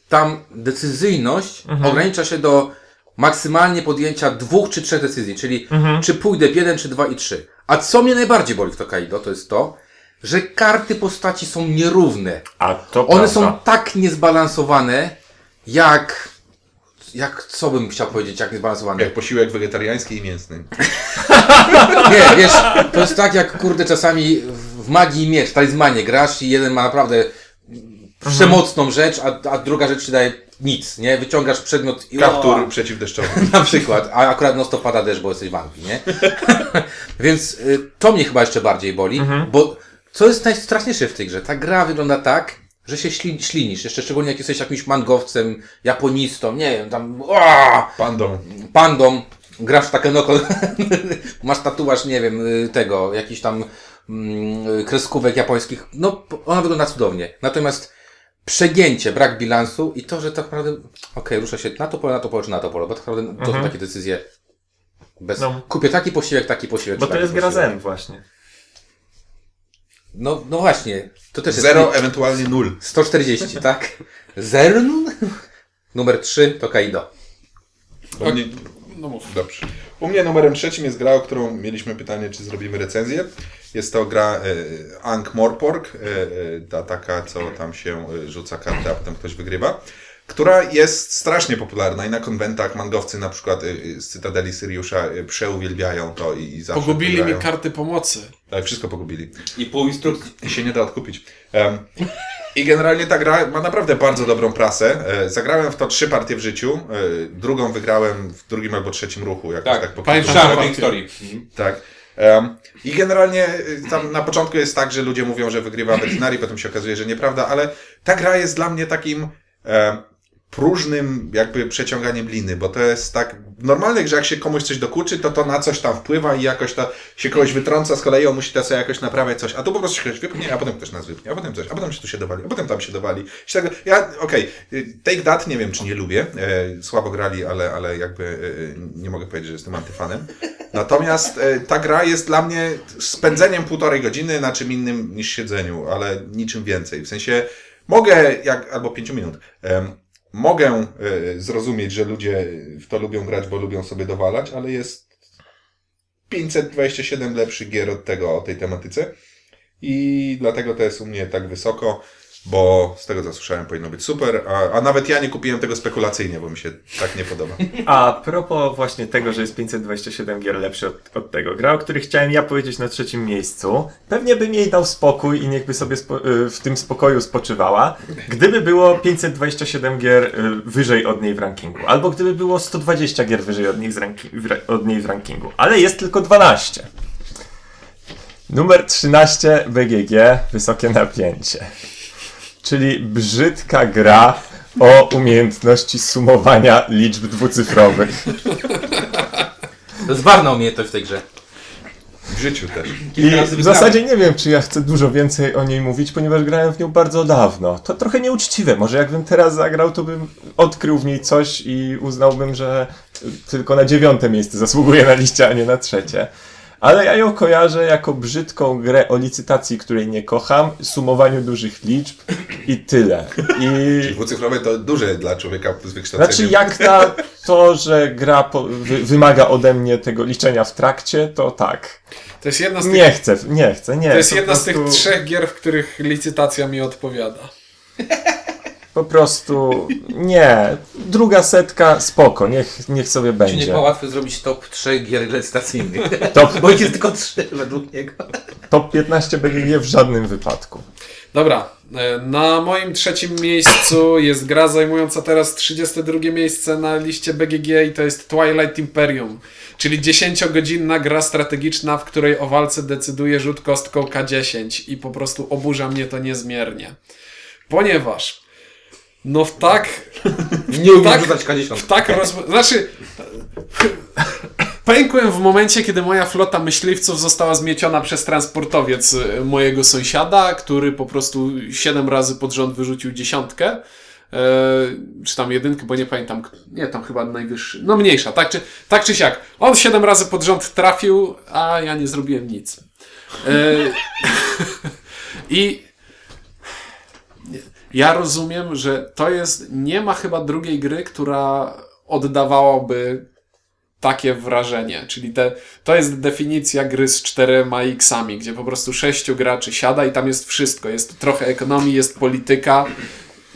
Tam decyzyjność Mhm. ogranicza się do maksymalnie podjęcia dwóch czy trzech decyzji, czyli Mhm. czy pójdę w jeden, czy dwa i trzy. A co mnie najbardziej boli w Tokaido, to jest to, że karty postaci są nierówne. A to One prawda. są tak niezbalansowane, jak... Jak, co bym chciał powiedzieć, jak niezbalansowane? Jak posiłek wegetariański i mięsny. [LAUGHS] Nie, wiesz, to jest tak jak kurde czasami w magii miecz, talizmanie grasz i jeden ma naprawdę przemocną rzecz, a, a druga rzecz ci daje nic, nie? Wyciągasz przedmiot i Kaptur O, przeciwdeszczowy. [LAUGHS] na przykład, a akurat no to pada deszcz, bo jesteś w Anglii, nie? [LAUGHS] Więc y, to mnie chyba jeszcze bardziej boli, bo co jest najstraszniejsze w tej grze? Ta gra wygląda tak, że się śli, ślinisz, jeszcze szczególnie jak jesteś jakimś mangowcem, japonistą, nie wiem, tam o, Pandą. pandą, grasz w Takenoko, [LAUGHS] masz tatuaż, nie wiem, y, tego, jakiś tam mm, y, kreskówek japońskich, no ona wygląda cudownie. Natomiast przegięcie, brak bilansu i to, że tak naprawdę, okej, rusza się na to pole, na to pole, czy na to pole, bo tak naprawdę to są takie decyzje bez, No. kupię taki posiłek, taki posiłek, Bo to jest gra zen właśnie. No, no właśnie, to też jest Zero, ewentualnie nul. 140, [LAUGHS] tak? Zern? Numer 3 to Kaido. Bo mnie... no mów. Dobrze. U mnie numerem trzecim jest gra, o którą mieliśmy pytanie, czy zrobimy recenzję. Jest to gra e, Ankh Morpork, e, e, ta taka, co tam się e, rzuca kartę, a potem ktoś wygrywa, która jest strasznie popularna i na konwentach mangowcy na przykład e, z Cytadeli Syriusza e, przeuwielbiają to i, i zawsze Pogubili mi karty pomocy. Tak, wszystko pogubili. I pół instrukcji. I się nie da odkupić. Em, I generalnie ta gra ma naprawdę bardzo dobrą prasę. E, Zagrałem w to trzy partie w życiu. E, Drugą wygrałem w drugim albo trzecim ruchu. Jakoś tak, Tak, po o tej historii. tak. Em, I generalnie y, tam na początku jest tak, że ludzie mówią, że wygrywa weterynarii, potem się okazuje, że nieprawda, ale ta gra jest dla mnie takim próżnym jakby przeciąganiem liny, bo to jest tak normalne, że jak się komuś coś dokuczy, to to na coś tam wpływa i jakoś to się kogoś wytrąca z kolei, on musi to sobie jakoś naprawiać coś, a tu po prostu się ktoś a potem ktoś nas wypchnie, a potem coś, a potem się tu się dowali, a potem tam się dowali. Tak, ja, okej, y, Take That nie wiem, czy nie lubię, e, słabo grali, ale, ale jakby e, nie mogę powiedzieć, że jestem antyfanem. Natomiast e, ta gra jest dla mnie spędzeniem półtorej godziny na czym innym niż siedzeniu, ale niczym więcej. W sensie mogę, jak, albo pięciu minut, mogę e, zrozumieć, że ludzie w to lubią grać, bo lubią sobie dowalać, ale jest 527 lepszych gier od tego o tej tematyce. I dlatego to jest u mnie tak wysoko, bo z tego co słyszałem powinno być super, a, a nawet ja nie kupiłem tego spekulacyjnie, bo mi się tak nie podoba. A propos właśnie tego, że jest 527 gier lepszy od, od tego, gra, o której chciałem ja powiedzieć na trzecim miejscu, pewnie bym jej dał spokój i niechby sobie y, w tym spokoju spoczywała, gdyby było 527 gier y, wyżej od niej w rankingu, albo gdyby było 120 gier wyżej od od niej w rankingu, ale jest tylko 12. Numer 13 BGG, wysokie napięcie. Czyli brzydka gra o umiejętności sumowania liczb dwucyfrowych. To jest ważna umiejętność w tej grze. W życiu też. I w zasadzie nie wiem, czy ja chcę dużo więcej o niej mówić, ponieważ grałem w nią bardzo dawno. To trochę nieuczciwe. Może jakbym teraz zagrał, to bym odkrył w niej coś i uznałbym, że tylko na dziewiąte miejsce zasługuje na liście, a nie na trzecie. Ale ja ją kojarzę jako brzydką grę o licytacji, której nie kocham, sumowaniu dużych liczb i tyle. I Dwucyfrowe to duże dla człowieka z wykształceniem. Znaczy, jak na to, że gra po, wy, wymaga ode mnie tego liczenia w trakcie, to tak. To jest jedna z tych, Nie chcę, nie chcę, nie. to jest po jedna z tych prostu- trzech gier, w których licytacja mi odpowiada. Po prostu nie. Druga setka, spoko, niech, niech sobie Czy nie będzie. było łatwo zrobić top 3 gier legislacyjnych? [LAUGHS] Top, Bo ich jest tylko 3 według niego. top 15 BGG w żadnym wypadku. Dobra, e, na moim trzecim miejscu jest gra zajmująca teraz 32 miejsce na liście BGG i to jest Twilight Imperium, czyli 10-godzinna gra strategiczna, w której o walce decyduje rzut kostką K10 i po prostu oburza mnie to niezmiernie. Ponieważ no w tak [LAUGHS] Nie umiem Tak. rzucać K10. w tak roz... Znaczy, pękłem w momencie, kiedy moja flota myśliwców została zmieciona przez transportowiec y, mojego sąsiada, który po prostu siedem razy pod rząd wyrzucił dziesiątkę. E, czy tam jedynkę, bo nie pamiętam. Nie, tam chyba najwyższy. No mniejsza, tak czy, tak czy siak. On siedem razy pod rząd trafił, a ja nie zrobiłem nic. E, [LAUGHS] I ja rozumiem, że to jest. Nie ma chyba drugiej gry, która oddawałaby takie wrażenie. Czyli te, to jest definicja gry z czterema X-ami, gdzie po prostu sześciu graczy siada i tam jest wszystko. Jest trochę ekonomii, jest polityka.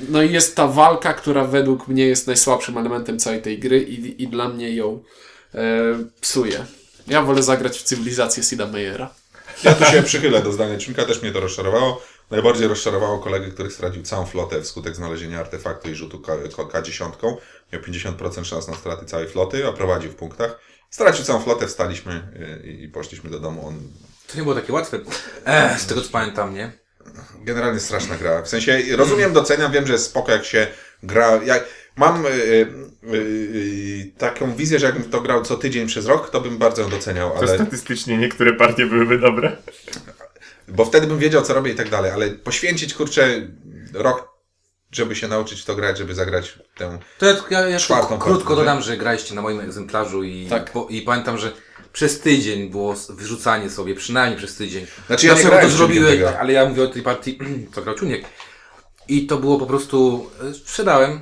No i jest ta walka, która według mnie jest najsłabszym elementem całej tej gry i, i dla mnie ją e, psuje. Ja wolę zagrać w cywilizację Sida Meyera. Ja tu się przychylę do zdania Ciunka, też mnie to rozczarowało. Najbardziej rozczarowało kolegę, który stracił całą flotę wskutek znalezienia artefaktu i rzutu K- K- K10. Miał 50% szans na straty całej floty, a prowadził w punktach. Stracił całą flotę, wstaliśmy y, i poszliśmy do domu. On To nie było takie łatwe. Ech, z tego co pamiętam, nie? generalnie straszna gra. W sensie rozumiem, doceniam, wiem, że jest spoko jak się gra. Jak, mam y, y, y, taką wizję, że jakbym to grał co tydzień przez rok, to bym bardzo ją doceniał, To ale, statystycznie niektóre partie byłyby dobre. Bo wtedy bym wiedział, co robię i tak dalej, ale poświęcić, kurczę, rok, żeby się nauczyć w to grać, żeby zagrać tę... To ja, ja, ja Czwartą krótko partię, dodam, że graliście na moim egzemplarzu i, Tak. po, i pamiętam, że przez tydzień było wyrzucanie sobie, przynajmniej przez tydzień. Znaczy, ja nie grałem to z Ciunkiem zrobiłeś, tego. ale ja mówię o tej partii, [CLEARS THROAT] co grał Ciuniek. I to było po prostu, e, sprzedałem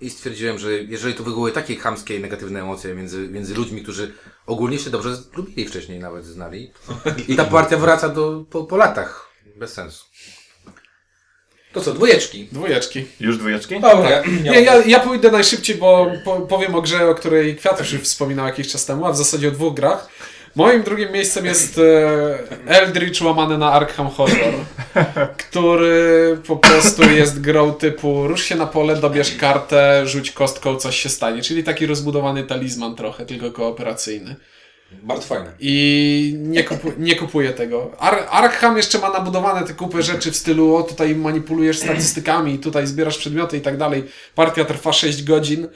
i stwierdziłem, że jeżeli tu wywołuje takie chamskie i negatywne emocje między, między ludźmi, którzy ogólnie się dobrze lubili wcześniej, nawet znali. I ta partia wraca do, po, po latach. Bez sensu. To co, dwójeczki? Dwójeczki. Już dwójeczki? Dobra, ja, Nie, ja, ja pójdę najszybciej, bo po, powiem o grze, o której Kwiatusz już wspominał jakiś czas temu, a w zasadzie o dwóch grach. Moim drugim miejscem jest e, Eldritch łamany na Arkham Horror, który po prostu jest grą typu rusz się na pole, dobierz kartę, rzuć kostką, coś się stanie. Czyli taki rozbudowany talizman trochę, tylko kooperacyjny. bardzo fajne. I nie, kupu, nie kupuję tego. Ar Arkham jeszcze ma nabudowane te kupy rzeczy w stylu o tutaj manipulujesz statystykami, tutaj zbierasz przedmioty i tak dalej. Partia trwa 6 godzin.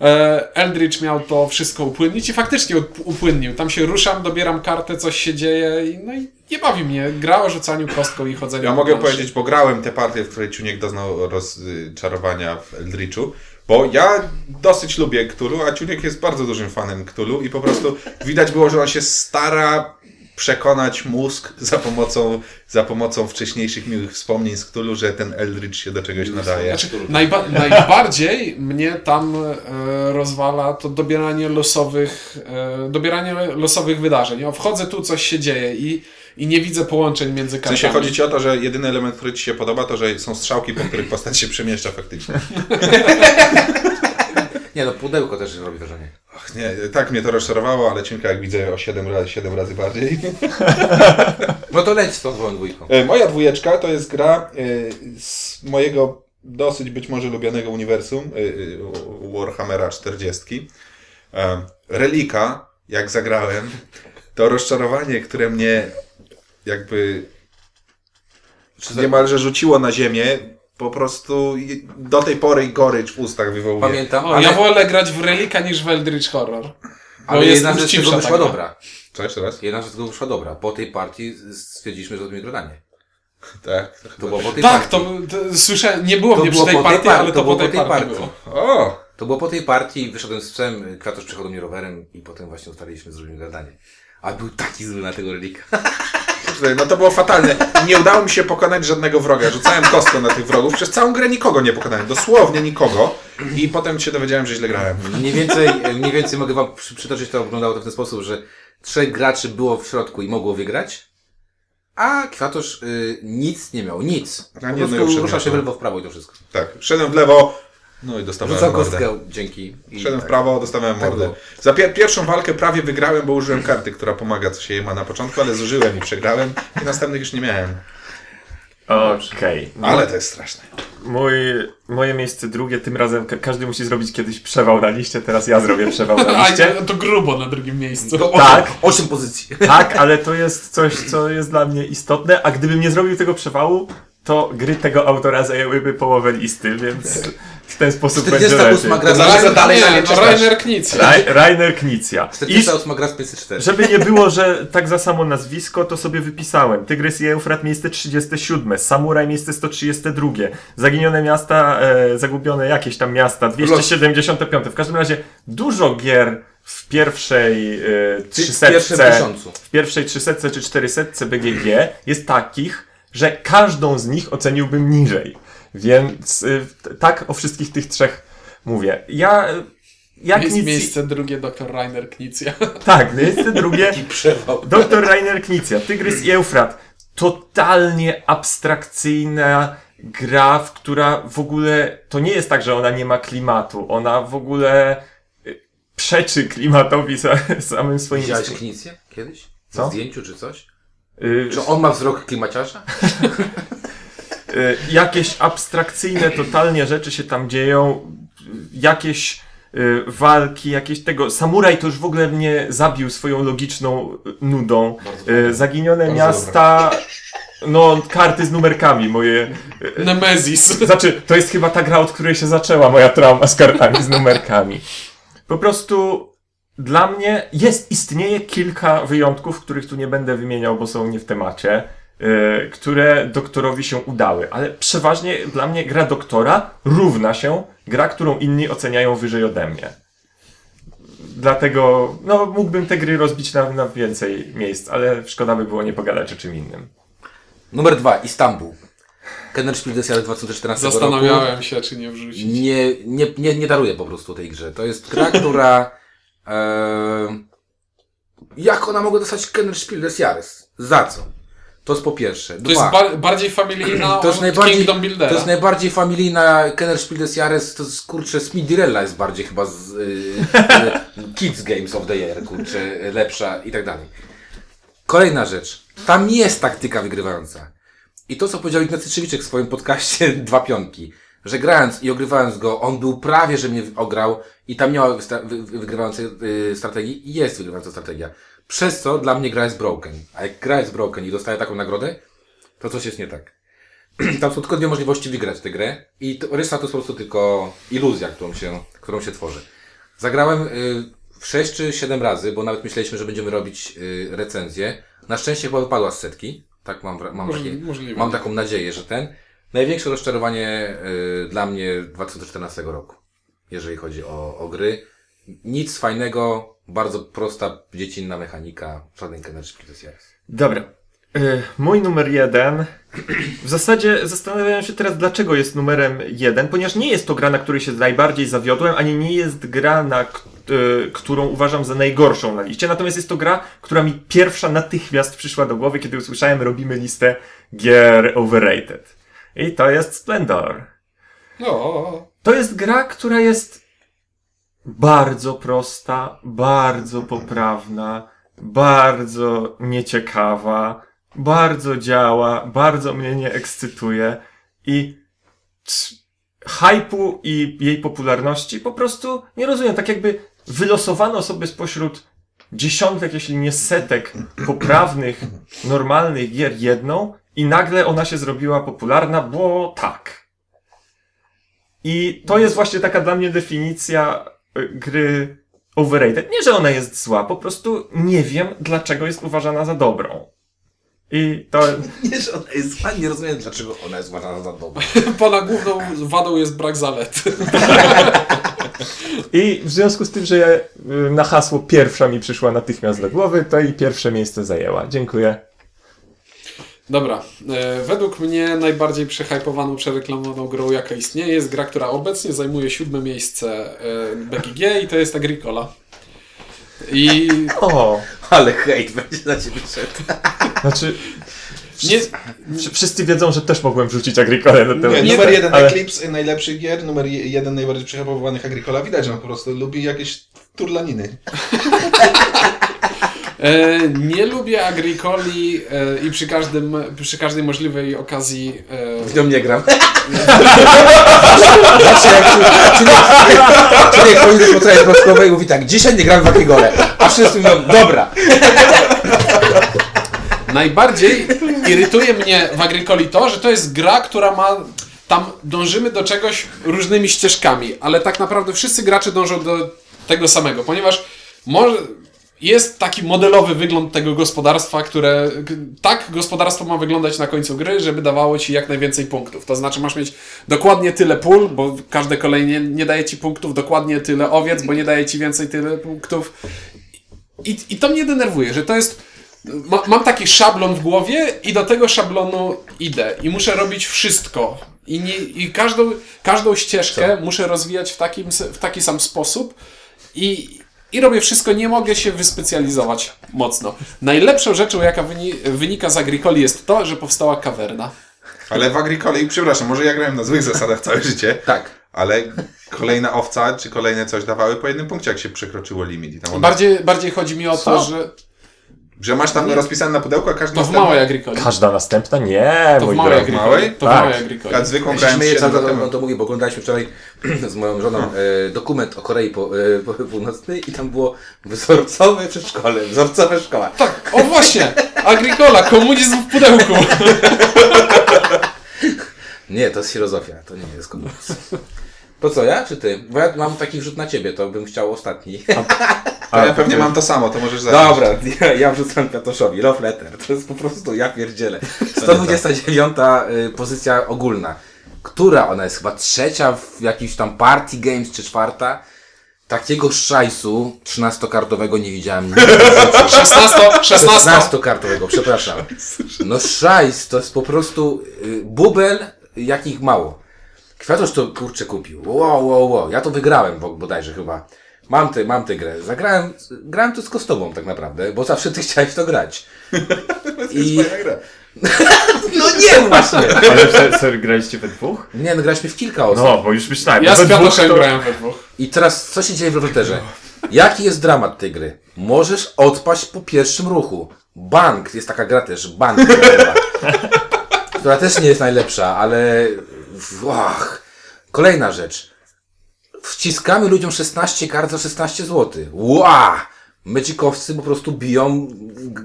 E, Eldritch miał to wszystko upłynnić i faktycznie up- upłynnił. Tam się ruszam, dobieram kartę, coś się dzieje i no i nie bawi mnie. Gra o rzucaniu kostką i chodzeniu Ja mogę powiedzieć, bo grałem te partie, w której Ciuniek doznał rozczarowania w Eldritchu, bo ja dosyć lubię Cthulhu, a Ciuniek jest bardzo dużym fanem Cthulhu i po prostu widać było, że on się stara przekonać mózg za pomocą, za pomocą wcześniejszych miłych wspomnień z Cthulhu, że ten Eldritch się do czegoś nadaje. Znaczy, najba najbardziej mnie tam e, rozwala to dobieranie losowych, e, dobieranie losowych wydarzeń. O, wchodzę tu, coś się dzieje i, i nie widzę połączeń między W kartami. sensie chodzi ci o to, że jedyny element, który ci się podoba, to że są strzałki, po których postać się przemieszcza faktycznie. [LAUGHS] Nie no, pudełko też robi wrażenie. Ach, nie, tak mnie to rozczarowało, ale Ciunka jak widzę o 7 razy, 7 razy bardziej. [LAUGHS] No to leć z tą swoją dwójką. E, Moja dwójeczka to jest gra e, z mojego dosyć być może lubianego uniwersum e, Warhammera 40. E, Relika, jak zagrałem, to rozczarowanie, które mnie jakby niemalże rzuciło na ziemię, po prostu do tej pory gorycz w ustach wywołuje. Pamiętam, O, ale, Ja wolę grać w Relika niż w Eldritch Horror. Ale jest jedna rzecz tego wyszła dobra. Co jeszcze raz? Jedna rzecz z tego wyszła dobra. Po tej partii stwierdziliśmy, że robimy gradanie. [LAUGHS] Tak. To było po tej Tak, partii. to, to słyszę, nie było To mnie przy było tej po tej partii, par- ale to, po tej partii, partii. było. O! To było po tej partii, wyszedłem z psem, do mnie rowerem i potem właśnie ustaliliśmy, że robimy gradanie. A był taki zły na tego relika. [LAUGHS] No to było fatalne. Nie udało mi się pokonać żadnego wroga. Rzucałem kostką na tych wrogów. Przez całą grę nikogo nie pokonałem. Dosłownie nikogo. I potem się dowiedziałem, że źle grałem. Mniej więcej, mniej więcej mogę wam przy, przytoczyć, to wyglądało to w ten sposób, że trzech graczy było w środku i mogło wygrać, a Kwiatusz y, nic nie miał, nic. Po Ani prostu jednego ruszał przedmiotu. się w lewo, w prawo i to wszystko. Tak. Szedłem w lewo. No i dostawałem Rzucał mordę. kostkę, dzięki. I Szedłem w tak. prawo, dostawałem Tak mordę. było. Za pier pierwszą walkę prawie wygrałem, bo użyłem karty, która pomaga, co się jej ma na początku, ale zużyłem i przegrałem. I następnych już nie miałem. Okej. Ale to jest straszne. Mój, moje miejsce drugie, tym razem ka każdy musi zrobić kiedyś przewał na liście, teraz ja zrobię przewał na [LAUGHS] A liście. to grubo na drugim miejscu. Tak, Osiem pozycji. tak, ale to jest coś, co jest dla mnie istotne, a gdybym nie zrobił tego przewału, to gry tego autora zajęłyby połowę listy, więc w ten sposób będzie 48 lepiej. gra z Dlaczego dalej nie, nie no? Rainer Knizia. Raj- Rainer Knizia. I 48 gra z PS4. żeby nie było, że tak za samo nazwisko, to sobie wypisałem. Tygrys i Eufrat miejsce 37, Samuraj miejsce 132, Zaginione miasta, e, zagubione jakieś tam miasta 275. W każdym razie dużo gier w pierwszej e, w pierwszym 300, tysiącu. w pierwszej 300 czy 400 BGG jest takich, że każdą z nich oceniłbym niżej. Więc y, tak o wszystkich tych trzech mówię. Ja y, jak Jest nic... miejsce drugie dr Rainer Knizia. [LAUGHS] Tak, miejsce drugie. Doktor Rainer Knizia, Tygrys i Eufrat. Totalnie abstrakcyjna gra, w która w ogóle, to nie jest tak, że ona nie ma klimatu, ona w ogóle y, przeczy klimatowi sa, samym swoim Widziałeś. Knicję kiedyś? Co? Na zdjęciu czy coś? Y, Czy on ma wzrok klimaciarza? [LAUGHS] y, jakieś abstrakcyjne totalnie rzeczy się tam dzieją, jakieś y, walki, jakieś tego. Samuraj to już w ogóle mnie zabił swoją logiczną nudą. Zaginione Bardzo miasta, no karty z numerkami moje. Nemezis. [LAUGHS] Znaczy, to jest chyba ta gra, od której się zaczęła moja trauma z kartami, z numerkami. Po prostu dla mnie jest, istnieje kilka wyjątków, których tu nie będę wymieniał, bo są nie w temacie, yy, które doktorowi się udały, ale przeważnie dla mnie gra doktora równa się gra, którą inni oceniają wyżej ode mnie. Dlatego, no, mógłbym te gry rozbić na, na więcej miejsc, ale szkoda by było nie pogadać o czym innym. Numer dwa, Istanbul. Kenner Spiel des Jahres 2014 roku. Zastanawiałem się, czy nie wrzucić. Nie, nie, nie, nie daruję po prostu tej grze. To jest gra, która... E, jak ona mogła dostać Kenner Spiel des Jahres? Za co? To jest po pierwsze. To Dwa. jest ba bardziej familijna To jest najbardziej, Kingdom Buildera. to jest najbardziej familijna Kenner Spiel des Jahres, to jest kurczę Speedirella jest bardziej chyba z y, y, Kids Games of the Year, kurczę, lepsza i tak dalej. Kolejna rzecz. Tam jest taktyka wygrywająca. I to, co powiedział Ignacy Trzewiczek w swoim podcaście [LAUGHS] Dwa Pionki, że grając i ogrywając go, on był prawie, że mnie ograł i tam nie ma wygrywającej y, strategii i jest wygrywająca strategia. Przez co dla mnie gra jest broken. A jak gra jest broken i dostaje taką nagrodę, to coś jest nie tak. [CLEARS THROAT] Tam są tylko dwie możliwości wygrać tę grę i to, rysa to jest po prostu tylko iluzja, którą się, którą się tworzy. Zagrałem y, w 6 czy 7 razy, bo nawet myśleliśmy, że będziemy robić y, recenzję. Na szczęście chyba wypadła z setki. Tak mam, mam, takie, mam taką nadzieję, że ten. Największe rozczarowanie y, dla mnie 2014 roku, jeżeli chodzi o, o gry. Nic fajnego, bardzo prosta, dziecinna mechanika, żaden Kenner Spirituals. Dobra. Y, Mój numer jeden. W zasadzie zastanawiam się teraz, dlaczego jest numerem jeden, ponieważ nie jest to gra, na której się najbardziej zawiodłem, ani nie jest gra, na, y, którą uważam za najgorszą na liście. Natomiast jest to gra, która mi pierwsza natychmiast przyszła do głowy, kiedy usłyszałem, robimy listę gier overrated. I to jest Splendor. No, To jest gra, która jest bardzo prosta, bardzo poprawna, bardzo nieciekawa, bardzo działa, bardzo mnie nie ekscytuje i hypu i jej popularności po prostu nie rozumiem. Tak jakby wylosowano sobie spośród dziesiątek, jeśli nie setek poprawnych, normalnych gier jedną i nagle ona się zrobiła popularna, bo tak. I to jest właśnie taka dla mnie definicja y, gry overrated. Nie, że ona jest zła, po prostu nie wiem, dlaczego jest uważana za dobrą. I to. [LAUGHS] Nie, że ona jest zła, nie rozumiem dlaczego ona jest uważana za dobrą. [LAUGHS] pana główną wadą jest brak zalet. [LAUGHS] I w związku z tym, że y, na hasło pierwsza mi przyszła natychmiast do głowy, to i pierwsze miejsce zajęła. Dziękuję. Dobra, e, według mnie najbardziej przehypowaną, przereklamowaną grą jaka istnieje jest gra, która obecnie zajmuje siódme miejsce e, BGG i to jest Agricola. I O! Ale hejt będzie na ciebie szedł. Znaczy. nie, wsz- Wszyscy wiedzą, że też mogłem wrzucić Agricole do tego. Nie, Nie, numer jeden ale- Eclipse, najlepszych gier, numer je- jeden najbardziej przehypowanych Agricola. Widać, że on po prostu lubi jakieś turlaniny. [LAUGHS] e, nie lubię Agricoli e, i przy, każdym, przy każdej możliwej okazji e, W nią nie gram. [LAUGHS] Znaczy jak człowiek- człowiek chodzi do spotkania związkowej i mówi tak, dzisiaj nie gram w Akigole. A wszyscy mówią, dobra. Najbardziej irytuje mnie w Agricoli to, że to jest gra, która ma. Tam dążymy do czegoś różnymi ścieżkami, ale tak naprawdę wszyscy gracze dążą do tego samego, ponieważ może. Jest taki modelowy wygląd tego gospodarstwa, które. Tak, gospodarstwo ma wyglądać na końcu gry, żeby dawało ci jak najwięcej punktów. To znaczy, masz mieć dokładnie tyle pól, bo każde kolejnie nie daje ci punktów, dokładnie tyle owiec, bo nie daje ci więcej tyle punktów. I, I to mnie denerwuje, że to jest. Ma, mam taki szablon w głowie i do tego szablonu idę. I muszę robić wszystko. I, nie, i każdą, każdą ścieżkę muszę rozwijać w, takim, w taki sam sposób. I, I robię wszystko, nie mogę się wyspecjalizować mocno. Najlepszą rzeczą, jaka wyni, wynika z Agricoli, jest to, że powstała kawerna. Ale w Agricoli, przepraszam, może ja grałem na złych zasadach całe życie, [LAUGHS] Tak. ale kolejna owca czy kolejne coś dawały po jednym punkcie, jak się przekroczyło limit. I tam one, Bardziej, bardziej chodzi mi o to, Co? że Że masz tam rozpisane na pudełku, a każdy to w następny- małej Agricoli. Każda następna? Nie, To w mój małej. Agricoli. małej? To w Tak. małej Agricoli. A zwykłą Ja się grałem śmieję, 7 co lat to, to mówi, bo oglądaliśmy wczoraj [CLEARS THROAT] z moją żoną e, dokument o Korei po, e, po, Północnej i tam było wzorcowe przedszkole, wzorcowa szkoła. Tak, o właśnie! Agricola, komunizm w pudełku. [LAUGHS] Nie, to jest filozofia, to nie jest komunizm. To co, ja czy ty? Bo ja mam taki wrzut na ciebie, to bym chciał ostatni. A [LAUGHS] ja pewnie mam to samo, to możesz zacząć. Dobra, [LAUGHS] ja, ja wrzucam Kwiatoszowi. Love letter. To jest po prostu, ja pierdzielę. 129 y, pozycja ogólna. Która ona jest? Chyba trzecia w jakimś tam party games, czy czwarta? Takiego szajsu 13-kartowego nie widziałem nigdy w życiu. 16, 16. 16-kartowego, przepraszam. No szajs to jest po prostu y, bubel, jakich mało. Kwiatosz to kurczę kupił. Wow, wow, wow. Ja to wygrałem bo, bodajże chyba. Mam tę mam tę grę. Zagrałem, grałem to z tobą tak naprawdę, bo zawsze ty [LAUGHS] chciałeś to grać. [LAUGHS] I... Fajna gra. [LAUGHS] No nie właśnie! Ale se- serio graliście we dwóch? Nie, no graliśmy w kilka osób. No, bo już myślałem. Ja z dwóch Kwiatoszem to- grałem we dwóch. I teraz co się dzieje w rowerze? Jaki jest dramat tej gry? Możesz odpaść po pierwszym ruchu. Bank, jest taka gra też, bank, która też nie jest najlepsza, ale ach. kolejna rzecz. Wciskamy ludziom 16 kart za 16 zł. Ła! Medzikowcy po prostu biją,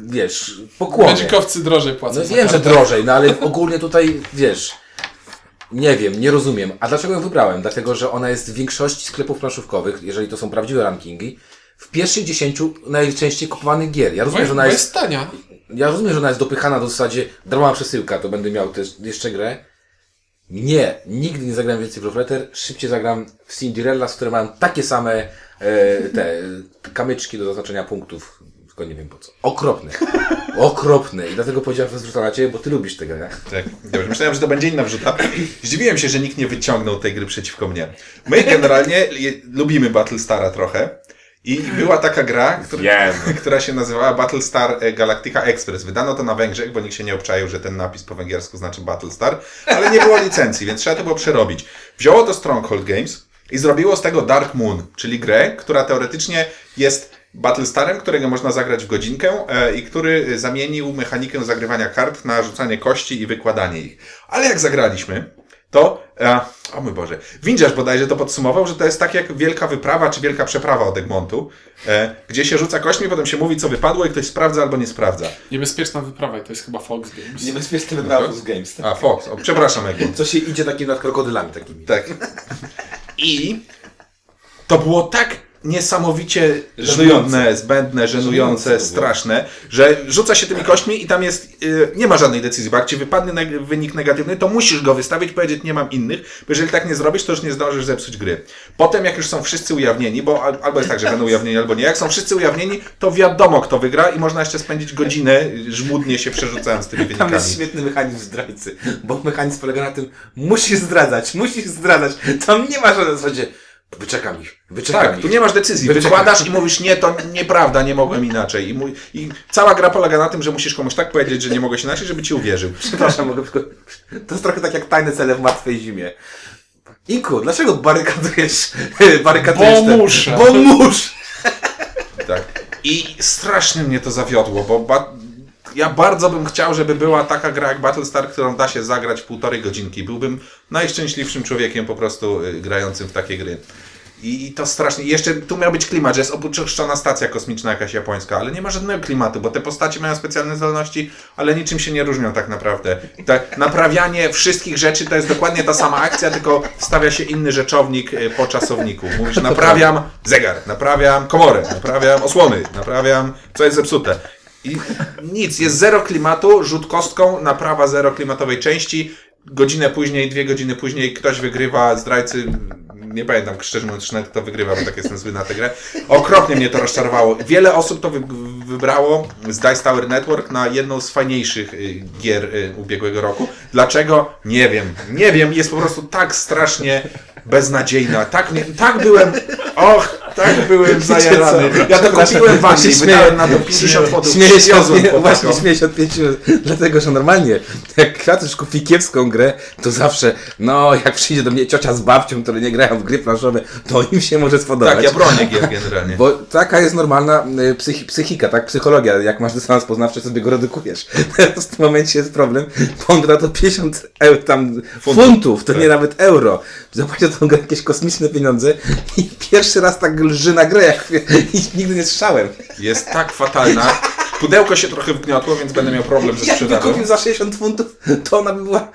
wiesz, po kłomie. Medzikowcy drożej płacą. No wiem, że drożej, no ale ogólnie tutaj, wiesz, nie wiem, nie rozumiem. A dlaczego ją wybrałem? Dlatego, że ona jest w większości sklepów planszówkowych, jeżeli to są prawdziwe rankingi, w pierwszych 10 najczęściej kupowanych gier. Ja Bo rozumiem, że ona jest jest, tania. ja rozumiem, że ona jest dopychana do zasadzie darmowa przesyłka, to będę miał też jeszcze grę. Nie, nigdy nie zagram więcej w Love Letter, szybciej zagram w Cinderella, z które mają takie same e, te e, kamyczki do zaznaczenia punktów, tylko nie wiem po co. Okropne. [LAUGHS] Okropne. I dlatego powiedziałem, że zwrócę na Ciebie, bo Ty lubisz tę grę. Tak, dobrze. Myślałem, że to będzie inna wrzuta. Zdziwiłem się, że nikt nie wyciągnął tej gry przeciwko mnie. My generalnie je, lubimy Battlestara trochę. I była taka gra, która, która się nazywała Battlestar e, Galactica Express. Wydano to na Węgrzech, bo nikt się nie obczaił, że ten napis po węgiersku znaczy Battlestar, ale nie było licencji, więc trzeba to było przerobić. Wzięło to Stronghold Games i zrobiło z tego Dark Moon, czyli grę, która teoretycznie jest Battlestarem, którego można zagrać w godzinkę e, i który zamienił mechanikę zagrywania kart na rzucanie kości i wykładanie ich. Ale jak zagraliśmy, to, e, o mój Boże, Windziarz bodajże to podsumował, że to jest tak jak wielka wyprawa czy wielka przeprawa od Egmontu, e, gdzie się rzuca kośćmi, potem się mówi co wypadło i ktoś sprawdza albo nie sprawdza. Niebezpieczna wyprawa i to jest chyba Fox Games. Niebezpieczny wyprawa z Games. A, Fox, o, przepraszam Egmont. Co się idzie takim nad krokodylami takimi. Tak. I to było tak niesamowicie Żenujące. zbędne, żenujące, Żenujące straszne, że rzuca się tymi kośćmi i tam jest, y, nie ma żadnej decyzji, bo jak ci wypadnie neg- wynik negatywny, to musisz go wystawić, powiedzieć nie mam innych, bo jeżeli tak nie zrobisz, to już nie zdążysz zepsuć gry. Potem jak już są wszyscy ujawnieni, bo al- albo jest tak, że będą ujawnieni, albo nie, jak są wszyscy ujawnieni, to wiadomo kto wygra i można jeszcze spędzić godzinę żmudnie się przerzucając tymi Tam wynikami. jest świetny mechanizm zdrajcy, bo mechanizm polega na tym, musisz zdradzać, musisz zdradzać. Tam nie ma żadnej zasadzie, wyczekam ich, wyczekam Tak, ich. tu nie masz decyzji. Wyczekam. Wykładasz i mówisz, nie, to nieprawda, nie mogłem inaczej. I, mój, I cała gra polega na tym, że musisz komuś tak powiedzieć, że nie mogłeś inaczej, żeby ci uwierzył. Przepraszam, mogę tylko... To jest trochę tak jak tajne cele w martwej zimie. Inku, dlaczego barykadujesz, [LAUGHS] barykadujesz Bo muszę. Bo muszę! Tak. I strasznie mnie to zawiodło, bo ba- ja bardzo bym chciał, żeby była taka gra jak Battlestar, którą da się zagrać w półtorej godzinki. Byłbym najszczęśliwszym człowiekiem po prostu y, grającym w takie gry. I to strasznie. Jeszcze tu miał być klimat, że jest opuszczona stacja kosmiczna jakaś japońska, ale nie ma żadnego klimatu, bo te postacie mają specjalne zdolności, ale niczym się nie różnią tak naprawdę. Tak, naprawianie wszystkich rzeczy to jest dokładnie ta sama akcja, tylko wstawia się inny rzeczownik y, po czasowniku. Mówisz, [LAUGHS] naprawiam zegar, naprawiam komorę, naprawiam osłony, naprawiam co jest zepsute. I nic, jest zero klimatu, rzut kostką, naprawa zero klimatowej części. Godzinę później, dwie godziny później ktoś wygrywa, zdrajcy, nie pamiętam szczerze mówiąc, nawet kto wygrywa, bo tak jestem zły na tę grę. Okropnie mnie to rozczarowało. Wiele osób to wy wybrało z Dice Tower Network na jedną z fajniejszych y, gier y, ubiegłego roku. Dlaczego? Nie wiem. Nie wiem, jest po prostu tak strasznie beznadziejna. Tak, mnie, tak byłem, och, tak byłem zajarany. Ja to kupiłem w Anglii, wydałem na to 50 funtów. Śmieję się, śmieję, po właśnie śmieję się od pięciu, dlatego że normalnie, jak Kwiatusz kupi kiepską grę, to zawsze, no, jak przyjdzie do mnie ciocia z babcią, które nie grają w gry planszowe, to im się może spodobać. Tak, ja bronię gier generalnie. Bo taka jest normalna y, psychi psychika, tak? Psychologia. Jak masz dysonans poznawczy, sobie go redukujesz. [LAUGHS] Teraz w tym momencie jest problem, bo on gra to 50 euro, tam funtów, to nie nawet euro. Zapłacił tą grę jakieś kosmiczne pieniądze i pierwszy raz tak lży na grę, jak i [LAUGHS] nigdy nie słyszałem. Jest tak fatalna. Pudełko się trochę wgniotło, więc będę miał problem ze Jakby sprzedażą. kupił za 60 funtów, to ona by była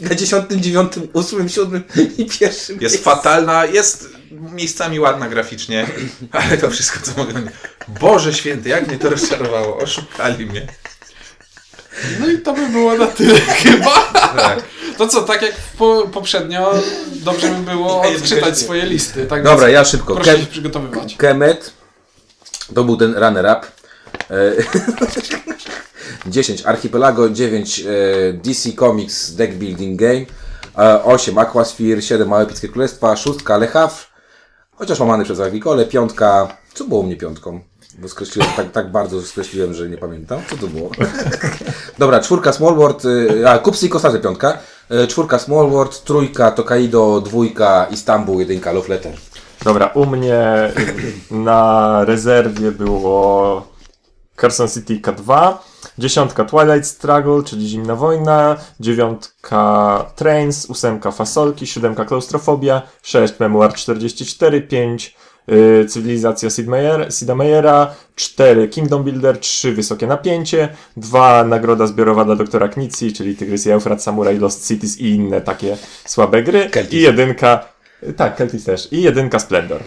na 10, 9, 8, 7 i pierwszym. Jest fatalna, jest miejscami ładna graficznie, ale to wszystko, co mogę. Boże święty, jak mnie to rozczarowało. Oszukali mnie. No i to by było na tyle [LAUGHS] chyba. Tak. To co, tak jak po, poprzednio, dobrze by było odczytać swoje listy. Tak Dobra, więc ja szybko. Proszę Kem- się przygotowywać. Kemet to był ten runner-up. E, [LAUGHS] 10 Archipelago, 9 e, DC Comics Deck Building Game, e, 8 Aquasphere, 7 Małe Epickie Królestwa, 6 Le Havre, chociaż łamany przez Agricole, piątka, co było u mnie piątką? Bo skreśliłem, tak, tak bardzo skreśliłem, że nie pamiętam. Co to było? [LAUGHS] Dobra, czwórka Small World, y, a Kupsy i Kostarze piątka, y, czwórka Small World, trójka Tokaido, dwójka Istanbul, jedynka Love Letter. Dobra, u mnie na rezerwie było Carson City K2, dziesiątka Twilight Struggle, czyli Zimna Wojna, dziewiątka Trains, ósemka Fasolki, siódemka Klaustrofobia, sześć Memoir 44, pięć Cywilizacja Sid Meiera, 4 Kingdom Builder, 3 Wysokie Napięcie, 2 Nagroda Zbiorowa dla doktora Knicji, czyli Tygrys i Eufrat, Samurai Lost Cities i inne takie słabe gry Celtis. i jedynka, tak, Celtis też, i jedynka Splendor.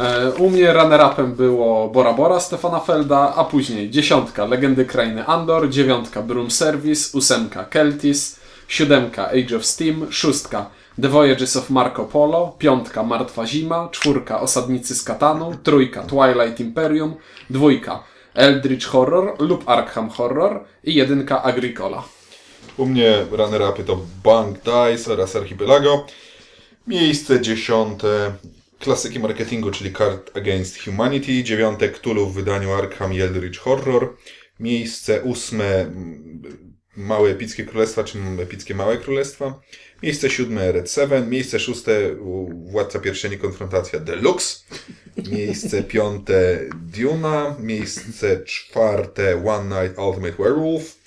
E, U mnie runner-upem było Bora Bora Stefana Felda, a później dziesiątka Legendy Krainy Andor, dziewiątka Broom Service, ósemka Keltis, siódemka Age of Steam, szóstka The Voyages of Marco Polo, piątka Martwa Zima, czwórka Osadnicy z Katanu, trójka Twilight Imperium, dwójka Eldritch Horror lub Arkham Horror i jedynka Agricola. U mnie runner-upy to Bank Dice oraz Archipelago. Miejsce dziesiąte klasyki marketingu, czyli Card Against Humanity. Dziewiąte Cthulhu w wydaniu Arkham i Eldritch Horror. Miejsce ósme Małe Epickie Królestwa, czy Epickie Małe Królestwa. Miejsce siódme Red Seven. Miejsce szóste Władca Pierścieni Konfrontacja Deluxe. Miejsce piąte Duna. Miejsce czwarte One Night Ultimate Werewolf.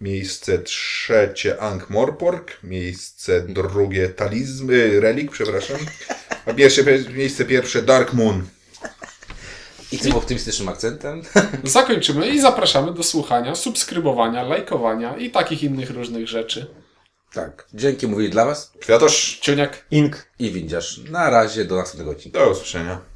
Miejsce trzecie Ankh Morpork. Miejsce drugie Talizm, y, Relik, przepraszam. A pierwsze, miejsce pierwsze Dark Moon. I tym optymistycznym akcentem. Zakończymy i zapraszamy do słuchania, subskrybowania, lajkowania i takich innych różnych rzeczy. Tak. Dzięki mówili dla Was Kwiatosz. Ciuniak. Ink i Windziarz. Na razie, do następnego odcinka. Do usłyszenia.